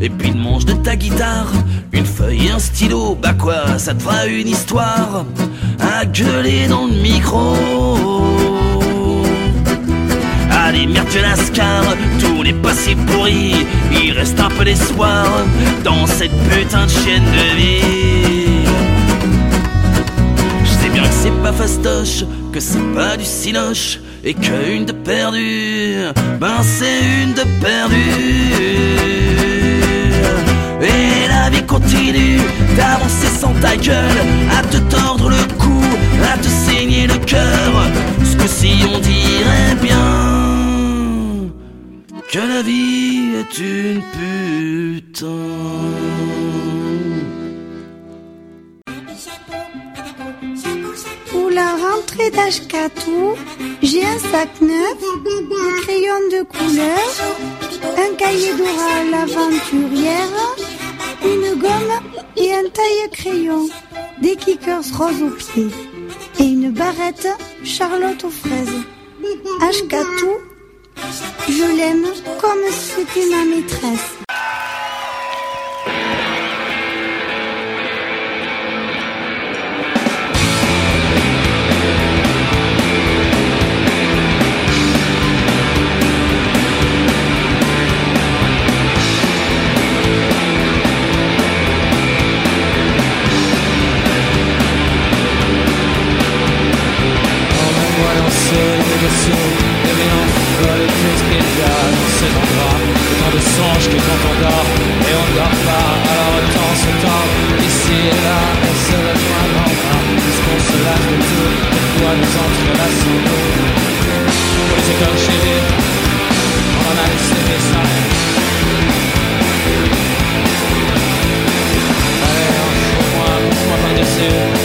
Et puis le manche de ta guitare, une feuille et un stylo, bah quoi, ça te fera une histoire à gueuler dans le micro. Allez, merde, tu lascar, tout n'est pas si pourri. Il reste un peu d'espoir dans cette putain de chaîne de vie. Je sais bien que c'est pas fastoche, que c'est pas du cinoche, et qu'une de perdue, ben c'est une de perdue. Continue d'avancer sans ta gueule, à te tordre le cou, à te saigner le cœur. Ce que si on dirait bien que la vie est une putain. Pour la rentrée d'Ashkatou, j'ai un sac neuf, des crayons de couleur, un cahier d'oral aventurière, une gomme et un taille-crayon, des kickers roses aux pieds et une barrette Charlotte aux fraises. Ashkatou, je l'aime comme si c'était ma maîtresse. Folles tout ce qu'il y a dans ces endroits Autant de songes que quand on dort et on ne dort pas. Alors autant se tendre ici et là et se rejoindre enfin Puisqu'on se lasse de tout, pourquoi nous entrelaçons Pour les écorcher, on en a laissé des messages Allez, enchaîne-moi, pousse-moi par-dessus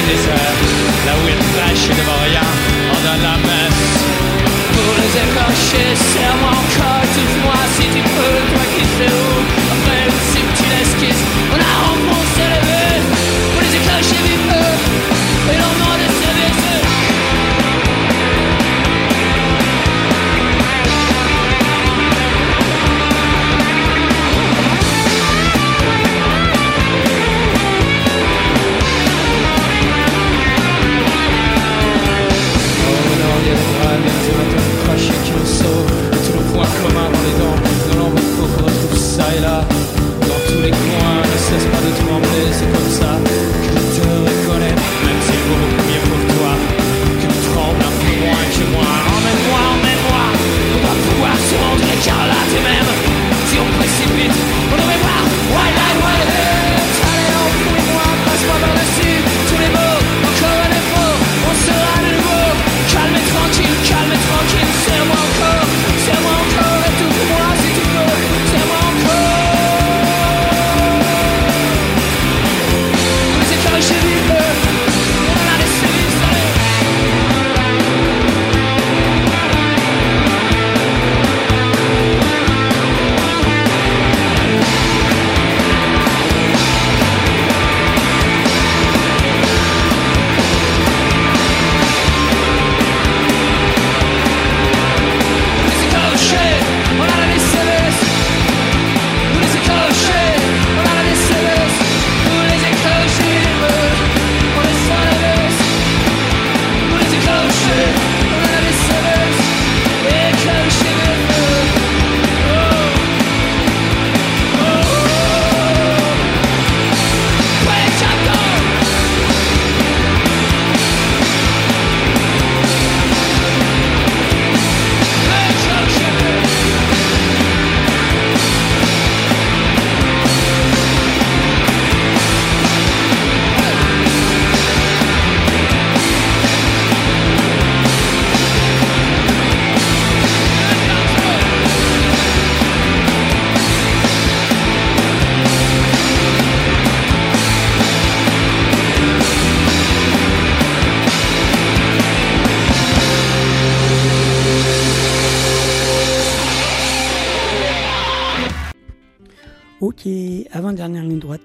le désert Là où il flèche et devant rien. On donne la messe. Pour les écorcher, serre-moi encore Touche-moi si tu peux, toi qui sais où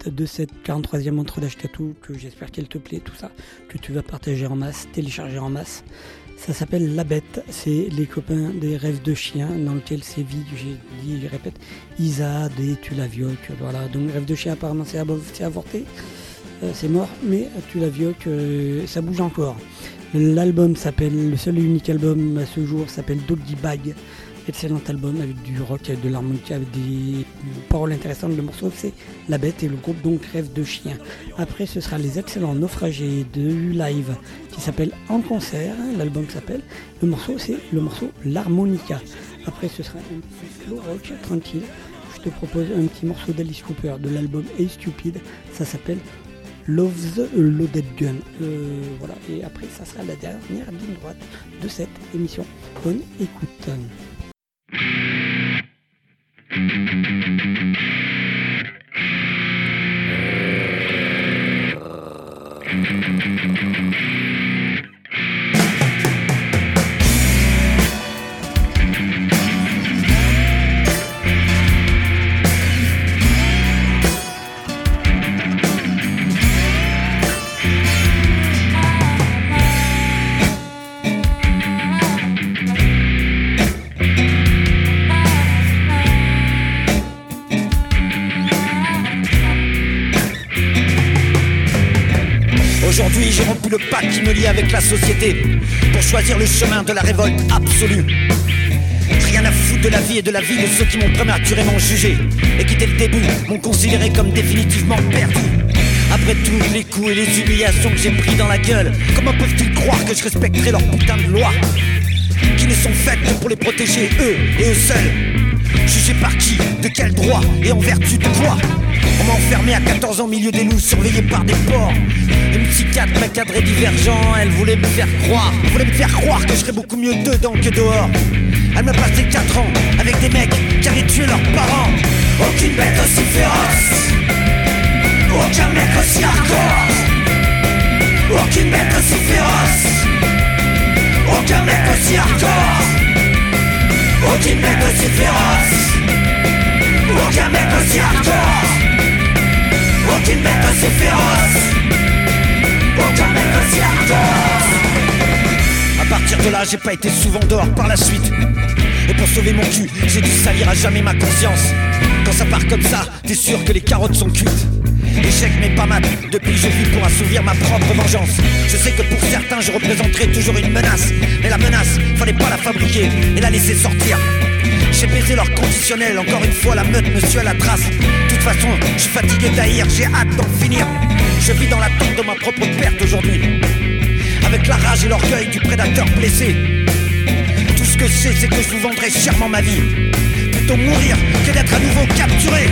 de cette 43e entre d'Ashkatu, que j'espère qu'elle te plaît, tout ça, que tu vas partager en masse, télécharger en masse. Ça s'appelle La Bête, c'est les copains des rêves de chien, dans lequel sévit, j'ai dit, je répète, Isa et Tu la voilà. Donc Rêve de chien apparemment c'est avorté, Euh, c'est mort, mais Tu la euh, ça bouge encore. L'album s'appelle, le seul et unique album à ce jour s'appelle Doggy Bag. Excellent album avec du rock, avec de l'harmonica, avec des paroles intéressantes. Le morceau c'est La Bête et le groupe donc Rêve de Chien. Après ce sera les excellents naufragés de live qui s'appelle En concert. L'album s'appelle. Le morceau c'est le morceau L'harmonica. Après ce sera un petit slow rock tranquille. Je te propose un petit morceau d'Alice Cooper de l'album Hey Stupid. Ça s'appelle Love's Loaded Gun. Euh, voilà, et après, ça sera la dernière ligne droite de cette émission. Bonne écoute. Thank you. Le pacte qui me lie avec la société pour choisir le chemin de la révolte absolue. Rien à foutre de la vie et de la vie de ceux qui m'ont prématurément jugé et qui dès le début m'ont considéré comme définitivement perdu. Après tous les coups et les humiliations que j'ai pris dans la gueule, comment peuvent-ils croire que je respecterai leur putain de loi Qui ne sont faites que pour les protéger eux et eux seuls? Jugés par qui De quel droit Et en vertu de quoi On m'a enfermé à 14 ans milieu des loups, surveillé par des porcs. Une psychiatre m'a cadré divergent, elle voulait me faire croire, voulait me faire croire que je serais beaucoup mieux dedans que dehors. Elle m'a passé 4 ans avec des mecs qui avaient tué leurs parents. Aucune bête aussi féroce, aucun mec aussi hardcore. Aucune bête aussi féroce, aucun mec aussi hardcore. Aucune bête aussi féroce, aucun mec aussi hardcore. Aucune bête aussi féroce, aucun mec aussi hardcore. À partir de là, j'ai pas été souvent dehors par la suite. Et pour sauver mon cul, j'ai dû salir à jamais ma conscience. Quand ça part comme ça, t'es sûr que les carottes sont cuites. Échec mais pas mat, depuis je vis pour assouvir ma propre vengeance. Je sais que pour certains je représenterai toujours une menace. Mais la menace, fallait pas la fabriquer et la laisser sortir. J'ai baisé leur conditionnel, encore une fois la meute me suit à la trace. De toute façon, je suis fatigué d'haïr, j'ai hâte d'en finir. Je vis dans l'attente de ma propre perte aujourd'hui. Avec la rage et l'orgueil du prédateur blessé. Tout ce que je sais, c'est que je vous vendrai chèrement ma vie. Plutôt mourir que d'être à nouveau capturé.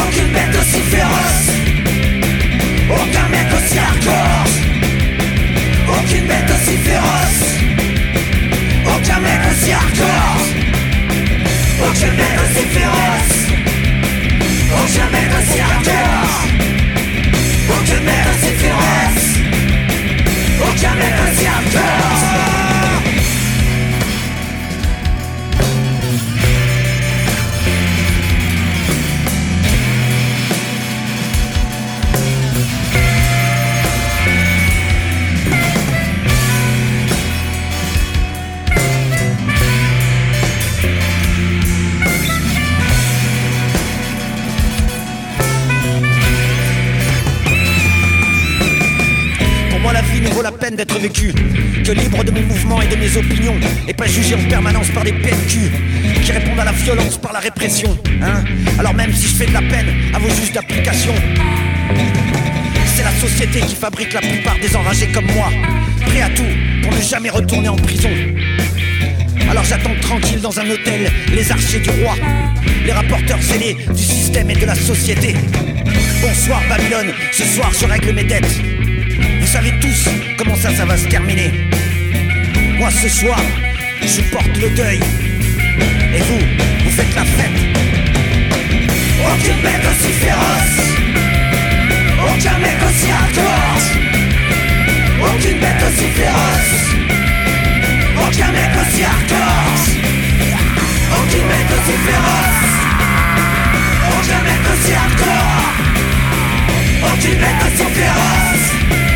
Aucune bête aussi féroce. Aucun mec aussi hardcore. Aucune bête aussi féroce. Aucun mec aussi hardcore. Aucun mec aussi féroce. Aucun mec aussi hardcore que libre de mes mouvements et de mes opinions, et pas jugé en permanence par des PNQ qui répondent à la violence par la répression. Hein Alors même si je fais de la peine à vos juges d'application, c'est la société qui fabrique la plupart des enragés comme moi, prêts à tout pour ne jamais retourner en prison. Alors j'attends tranquille dans un hôtel les archers du roi, les rapporteurs zélés du système et de la société. Bonsoir Babylone, ce soir je règle mes dettes. Vous savez tous comment ça, ça va se terminer. Moi, ce soir, je porte le deuil. Et vous, vous faites la fête. Aucune bête aussi féroce. Aucun mec aussi hardcore. Aucune bête aussi féroce. Aucun mec aussi hardcore. Aucune bête aussi féroce. Aucun mec aussi hardcore. Aucune bête aussi féroce.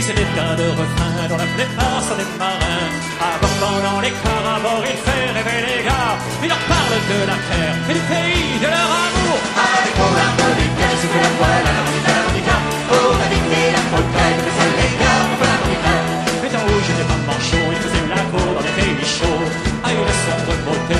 C'est des tas de refrains dont la plupart sont des marins. Abordant dans les carabors, il fait rêver les gars. Il leur parle de la terre et du pays, de leur amour. Avec mon harmonica, je fais la voix, la harmonica, l'harmonica. Oh, la vigne la polka, et les gars, on fait. Mais dans où j'étais pas manchot, il faisait la cour dans les pays chauds. À une sombre beauté.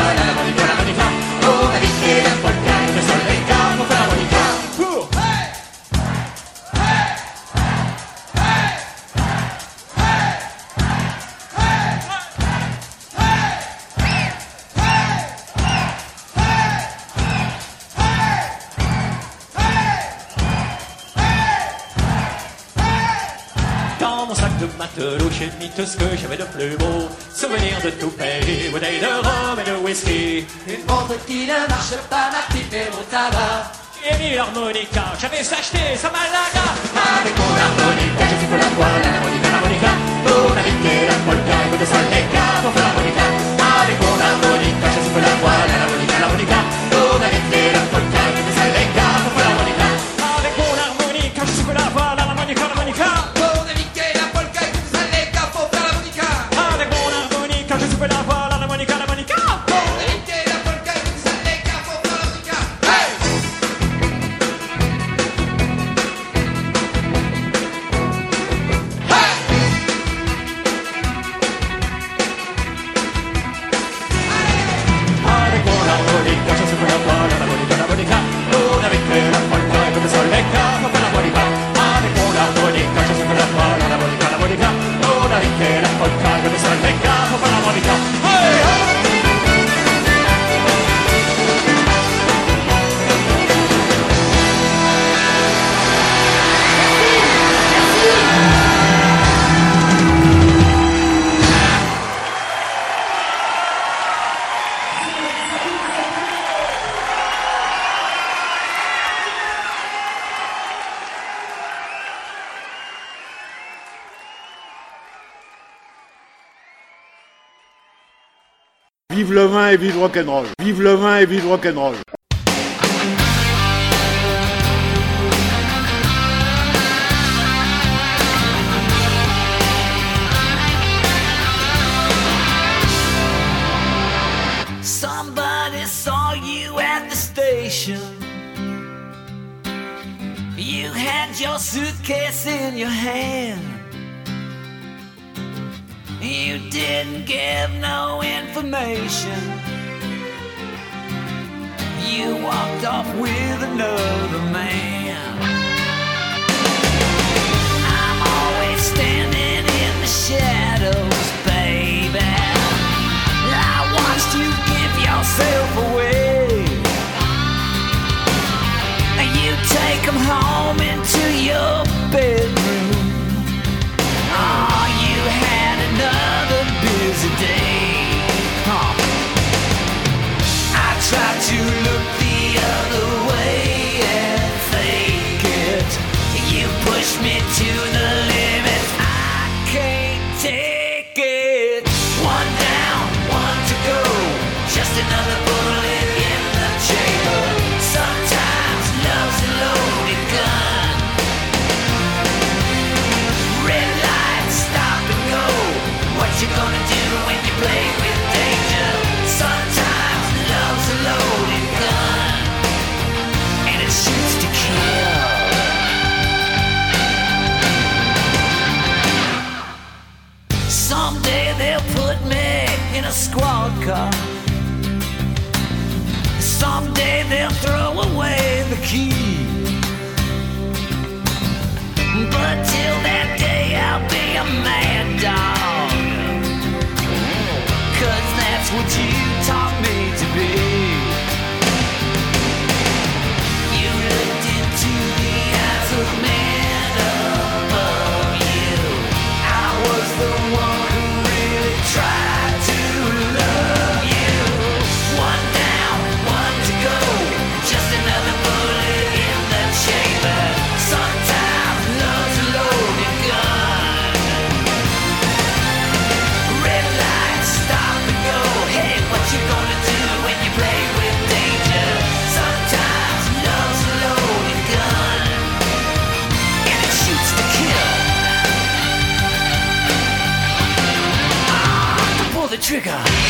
ce que j'avais de plus beau. Souvenir de tout pays, bouteille de rhum et de whisky. Une montre qui ne marche pas, ma petite au tabac. J'ai mis l'harmonica, j'avais acheté sa malaga. Avec mon et vive rock'n'roll. Vive le vin et vive rock'n'roll. Trigger.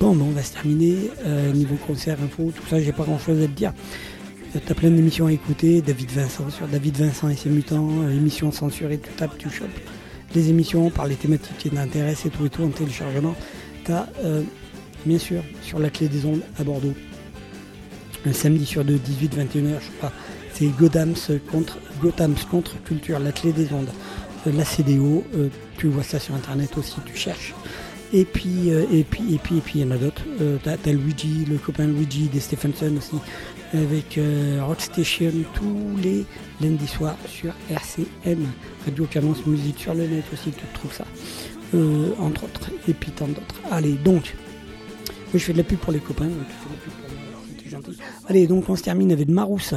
Bon, on va se terminer. Euh, niveau concert, info, tout ça, j'ai pas grand chose à te dire. T'as plein d'émissions à écouter. David Vincent sur David Vincent et ses mutants, euh, émissions censurées, tu tapes, tu chopes. Les émissions par les thématiques qui t'intéressent et tout et tout en téléchargement. T'as, euh, bien sûr, sur la clé des ondes à Bordeaux. Un samedi sur deux, 18-21h, je crois. C'est Godams contre, Gothams contre Culture, la clé des ondes. La CDO, euh, tu vois ça sur internet aussi, tu cherches. Et puis, euh, et puis, et puis, et puis, il y en a d'autres. Euh, t'as, Luigi, le copain Luigi des Stephenson aussi, avec Rockstation tous les lundis soirs sur RCM, Radio Cadence Musique sur le net aussi, tu trouves ça. Entre autres, et puis tant d'autres. Allez, donc, je fais de la pub pour les copains. donc tu fais de la pub pour c'était gentil. Allez, donc on se termine avec Marousse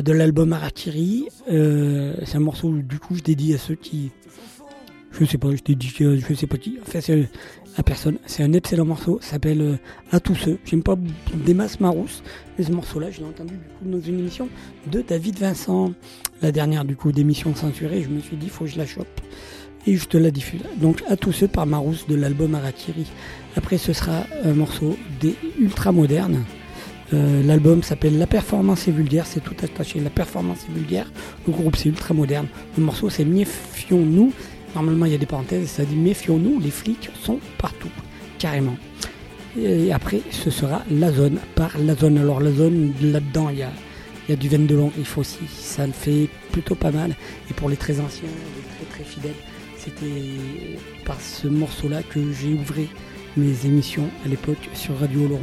de l'album Arakiri. Euh, c'est un morceau, du coup, je dédie à ceux qui. Je sais pas, je dédie, euh, je sais pas qui. Enfin, c'est à personne. C'est un excellent morceau. S'appelle euh, À tous ceux. J'aime pas des masses Marousse, mais ce morceau-là, je l'ai entendu du coup dans une émission de David Vincent. La dernière, du coup, d'émission censurée. Je me suis dit, faut que je la chope et je te la diffuse. Donc à tous ceux par Marousse de l'album Arakiri. Après ce sera un morceau des ultra modernes. Euh, L'album s'appelle La performance est vulgaire, c'est tout attaché. La performance est vulgaire. Le groupe c'est ultra moderne. Le morceau c'est Méfions-nous. Normalement il y a des parenthèses, ça dit Méfions-nous, les flics sont partout, carrément. Et après ce sera La Zone par La Zone. Alors La Zone là-dedans il y a, y a du 22 long, il faut aussi, ça le fait plutôt pas mal. Et pour les très anciens, les très très fidèles, c'était par ce morceau-là que j'ai ouvert mes émissions à l'époque sur Radio Laurent.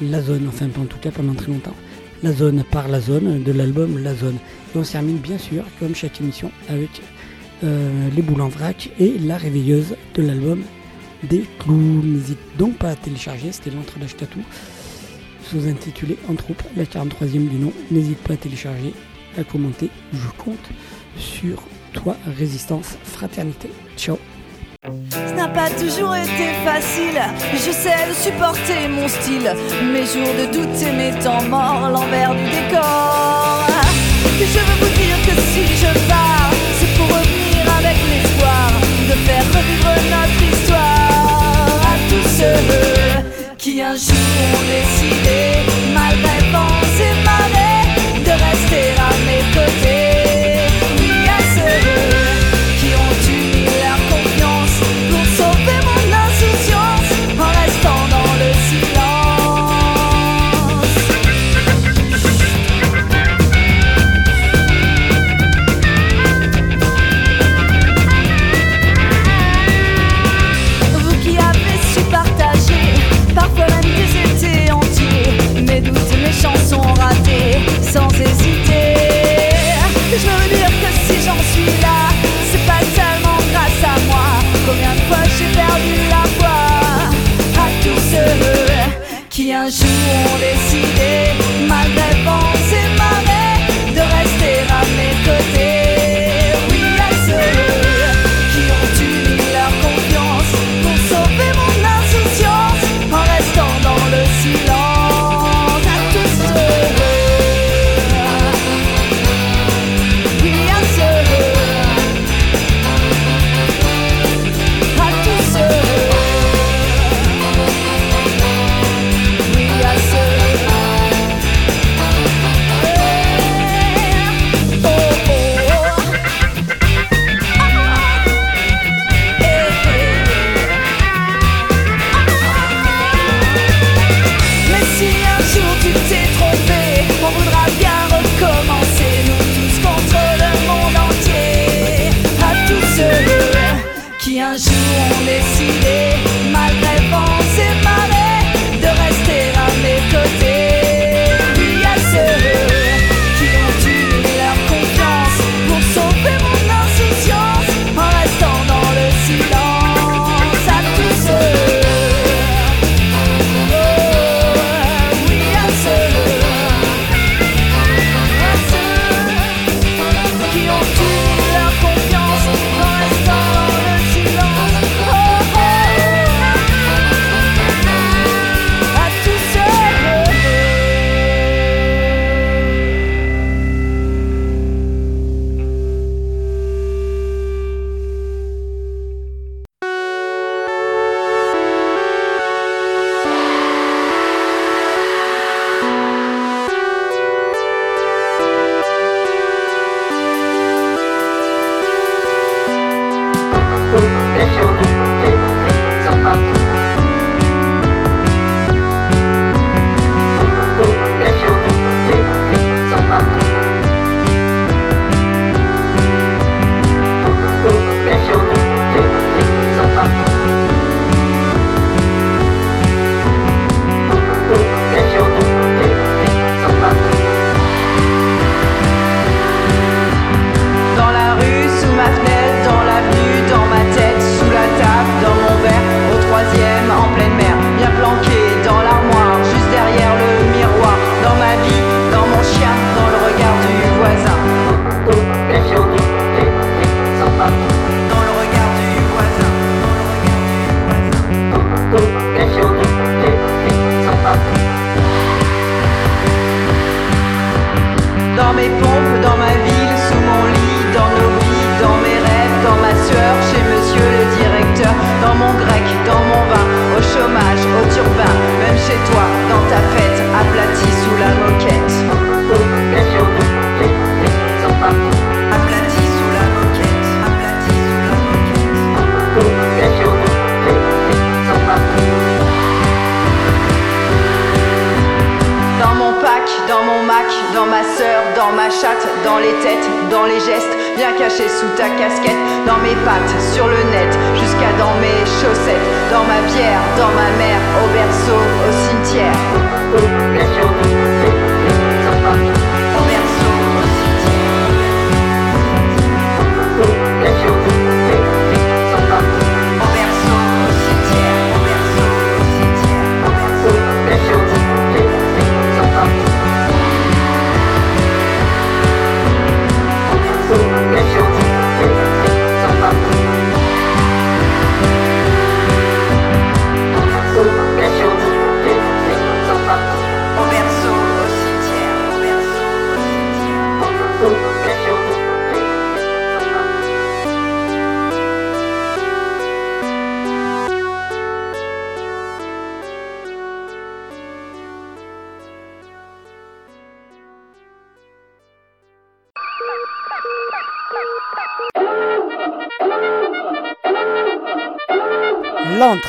La Zone, enfin en tout cas pendant très longtemps. La Zone par La Zone de l'album La Zone. Et on se termine bien sûr, comme chaque émission, avec euh, Les Boules en vrac et La Réveilleuse de l'album des clous. N'hésite donc pas à télécharger, c'était l'entre d'âge tatou, sous-intitulé En troupe, la 43e du nom. N'hésite pas à télécharger, à commenter. Je compte sur toi, résistance, fraternité. Ciao Ce n'a pas toujours été facile, je sais supporter mon style. Mes jours de doute et mes temps morts, l'envers du décor. Et je veux vous dire que si je pars, c'est pour revenir avec l'espoir de faire revivre notre histoire à tous ceux qui un jour ont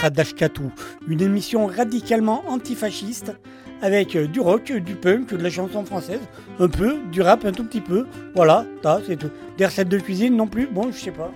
à Dashkatou, une émission radicalement antifasciste avec euh, du rock, du punk, de la chanson française, un peu, du rap un tout petit peu. Voilà, c'est tout. Des recettes de cuisine non plus, bon, je sais pas.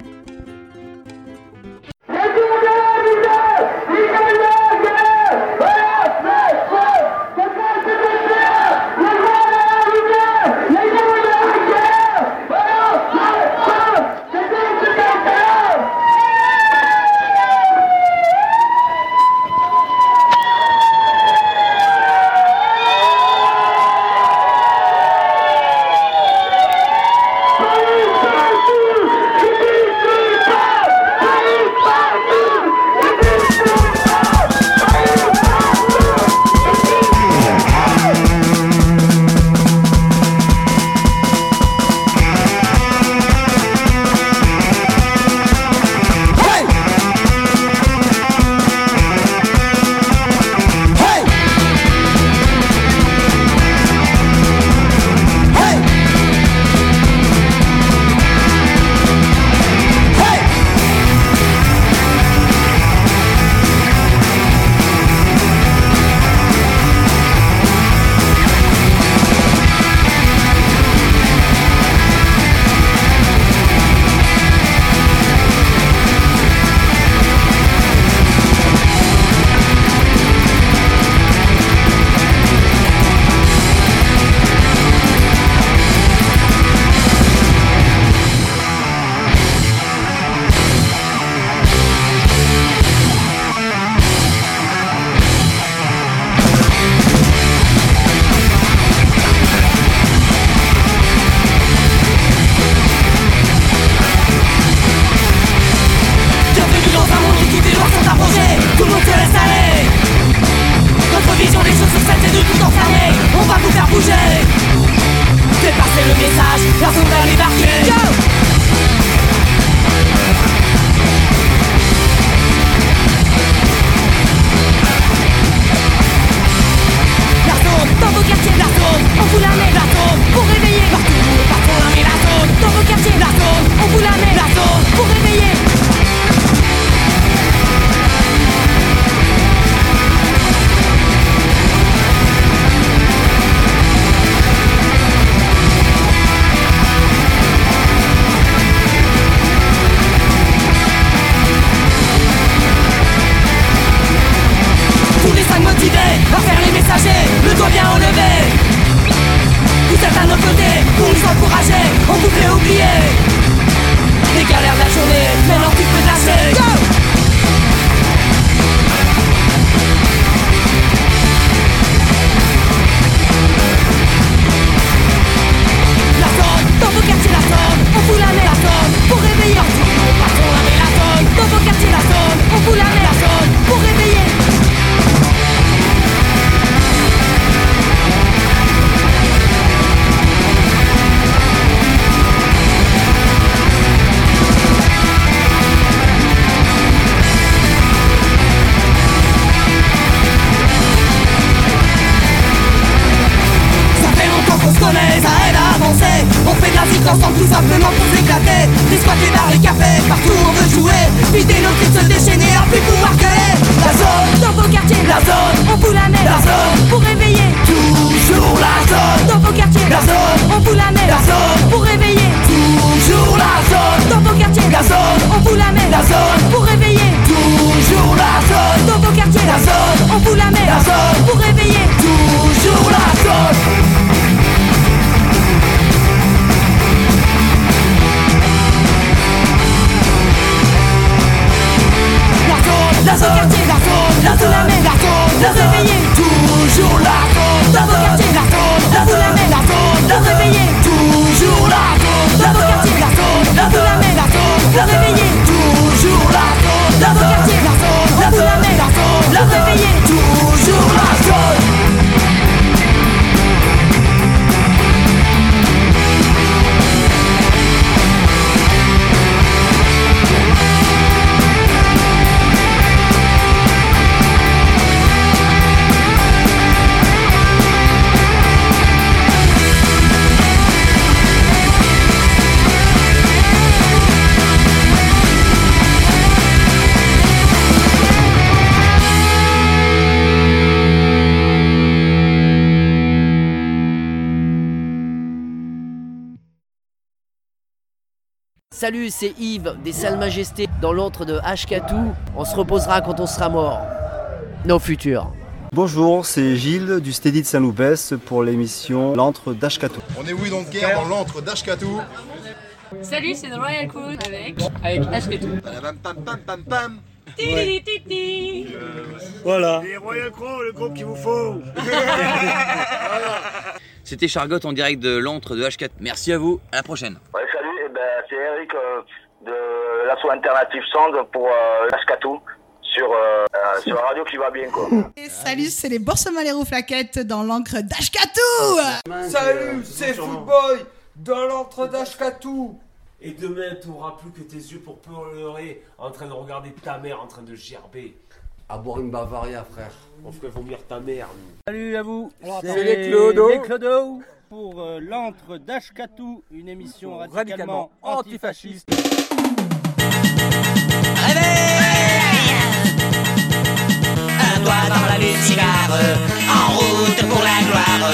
Salut, c'est Yves des Salles Majestés dans l'antre de Ashkatou. On se reposera quand on sera mort. Nos futurs. Bonjour, c'est Gilles du Steady de Saint-Loupès pour l'émission L'antre d'Ashkatou. On est oui donc guerre dans l'antre d'Ashkatou. Salut, c'est The Royal Crew avec. Avec Ashketou. Pam pam pam pam pam. Titi Voilà. Les Royal Crow, le groupe qu'il vous faut. C'était Chargotte en direct de l'antre de H4. Merci à vous, à la prochaine. Ouais, c'est Eric euh, de l'asso Alternative Sound pour euh, sur, euh, euh, sur la radio qui va bien quoi. Et salut, c'est les Boursemaleros Flaquettes dans l'encre d'Ashkatou Salut, c'est Footboy dans l'antre d'Ashkatou. Et demain, tu n'auras plus que tes yeux pour pleurer en train de regarder ta mère en train de gerber. À boire une Bavaria, frère. On ferait vomir ta mère. Salut à vous. C'est les Clodo. Les Clodo pour euh, l'antre d'Ashkatou, une émission radicalement antifasciste. Un doigt dans la luciole, en route pour la gloire.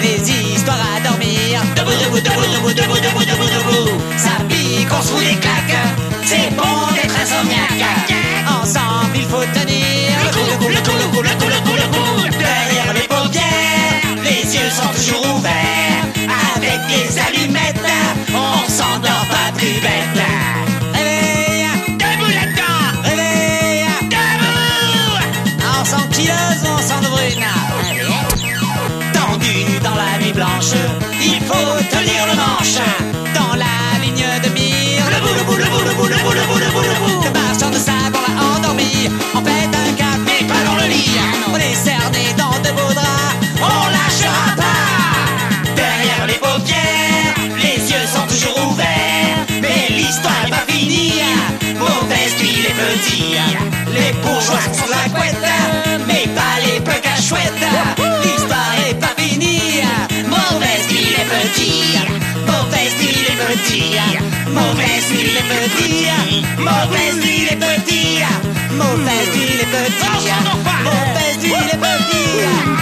Les histoires à dormir, debout, debout, debout, debout, debout, debout, debout, debout. Ça pique, on se fout des claques. C'est bon d'être insomniaque. Ensemble, il faut tenir. Le coup, le coup, le coup, le coup, le coup, le coup, le coup. Derrière les paupières, les yeux sont toujours ouverts. Des allumettes, on s'endort pas plus bête. Réveille, debout là-dedans. Réveille, debout. En sang kilos, on s'en brune. Tendu dans la nuit blanche, il faut tenir le manche. India, les bourgeois sont la couette, mais pas les peuples à chouette. L'histoire est pas finie, mauvaise il est petit, mauvaise il est petit, mauvaise il est petit, mauvaise il est petit, mauvaise il est petit, mauvaise il est petit.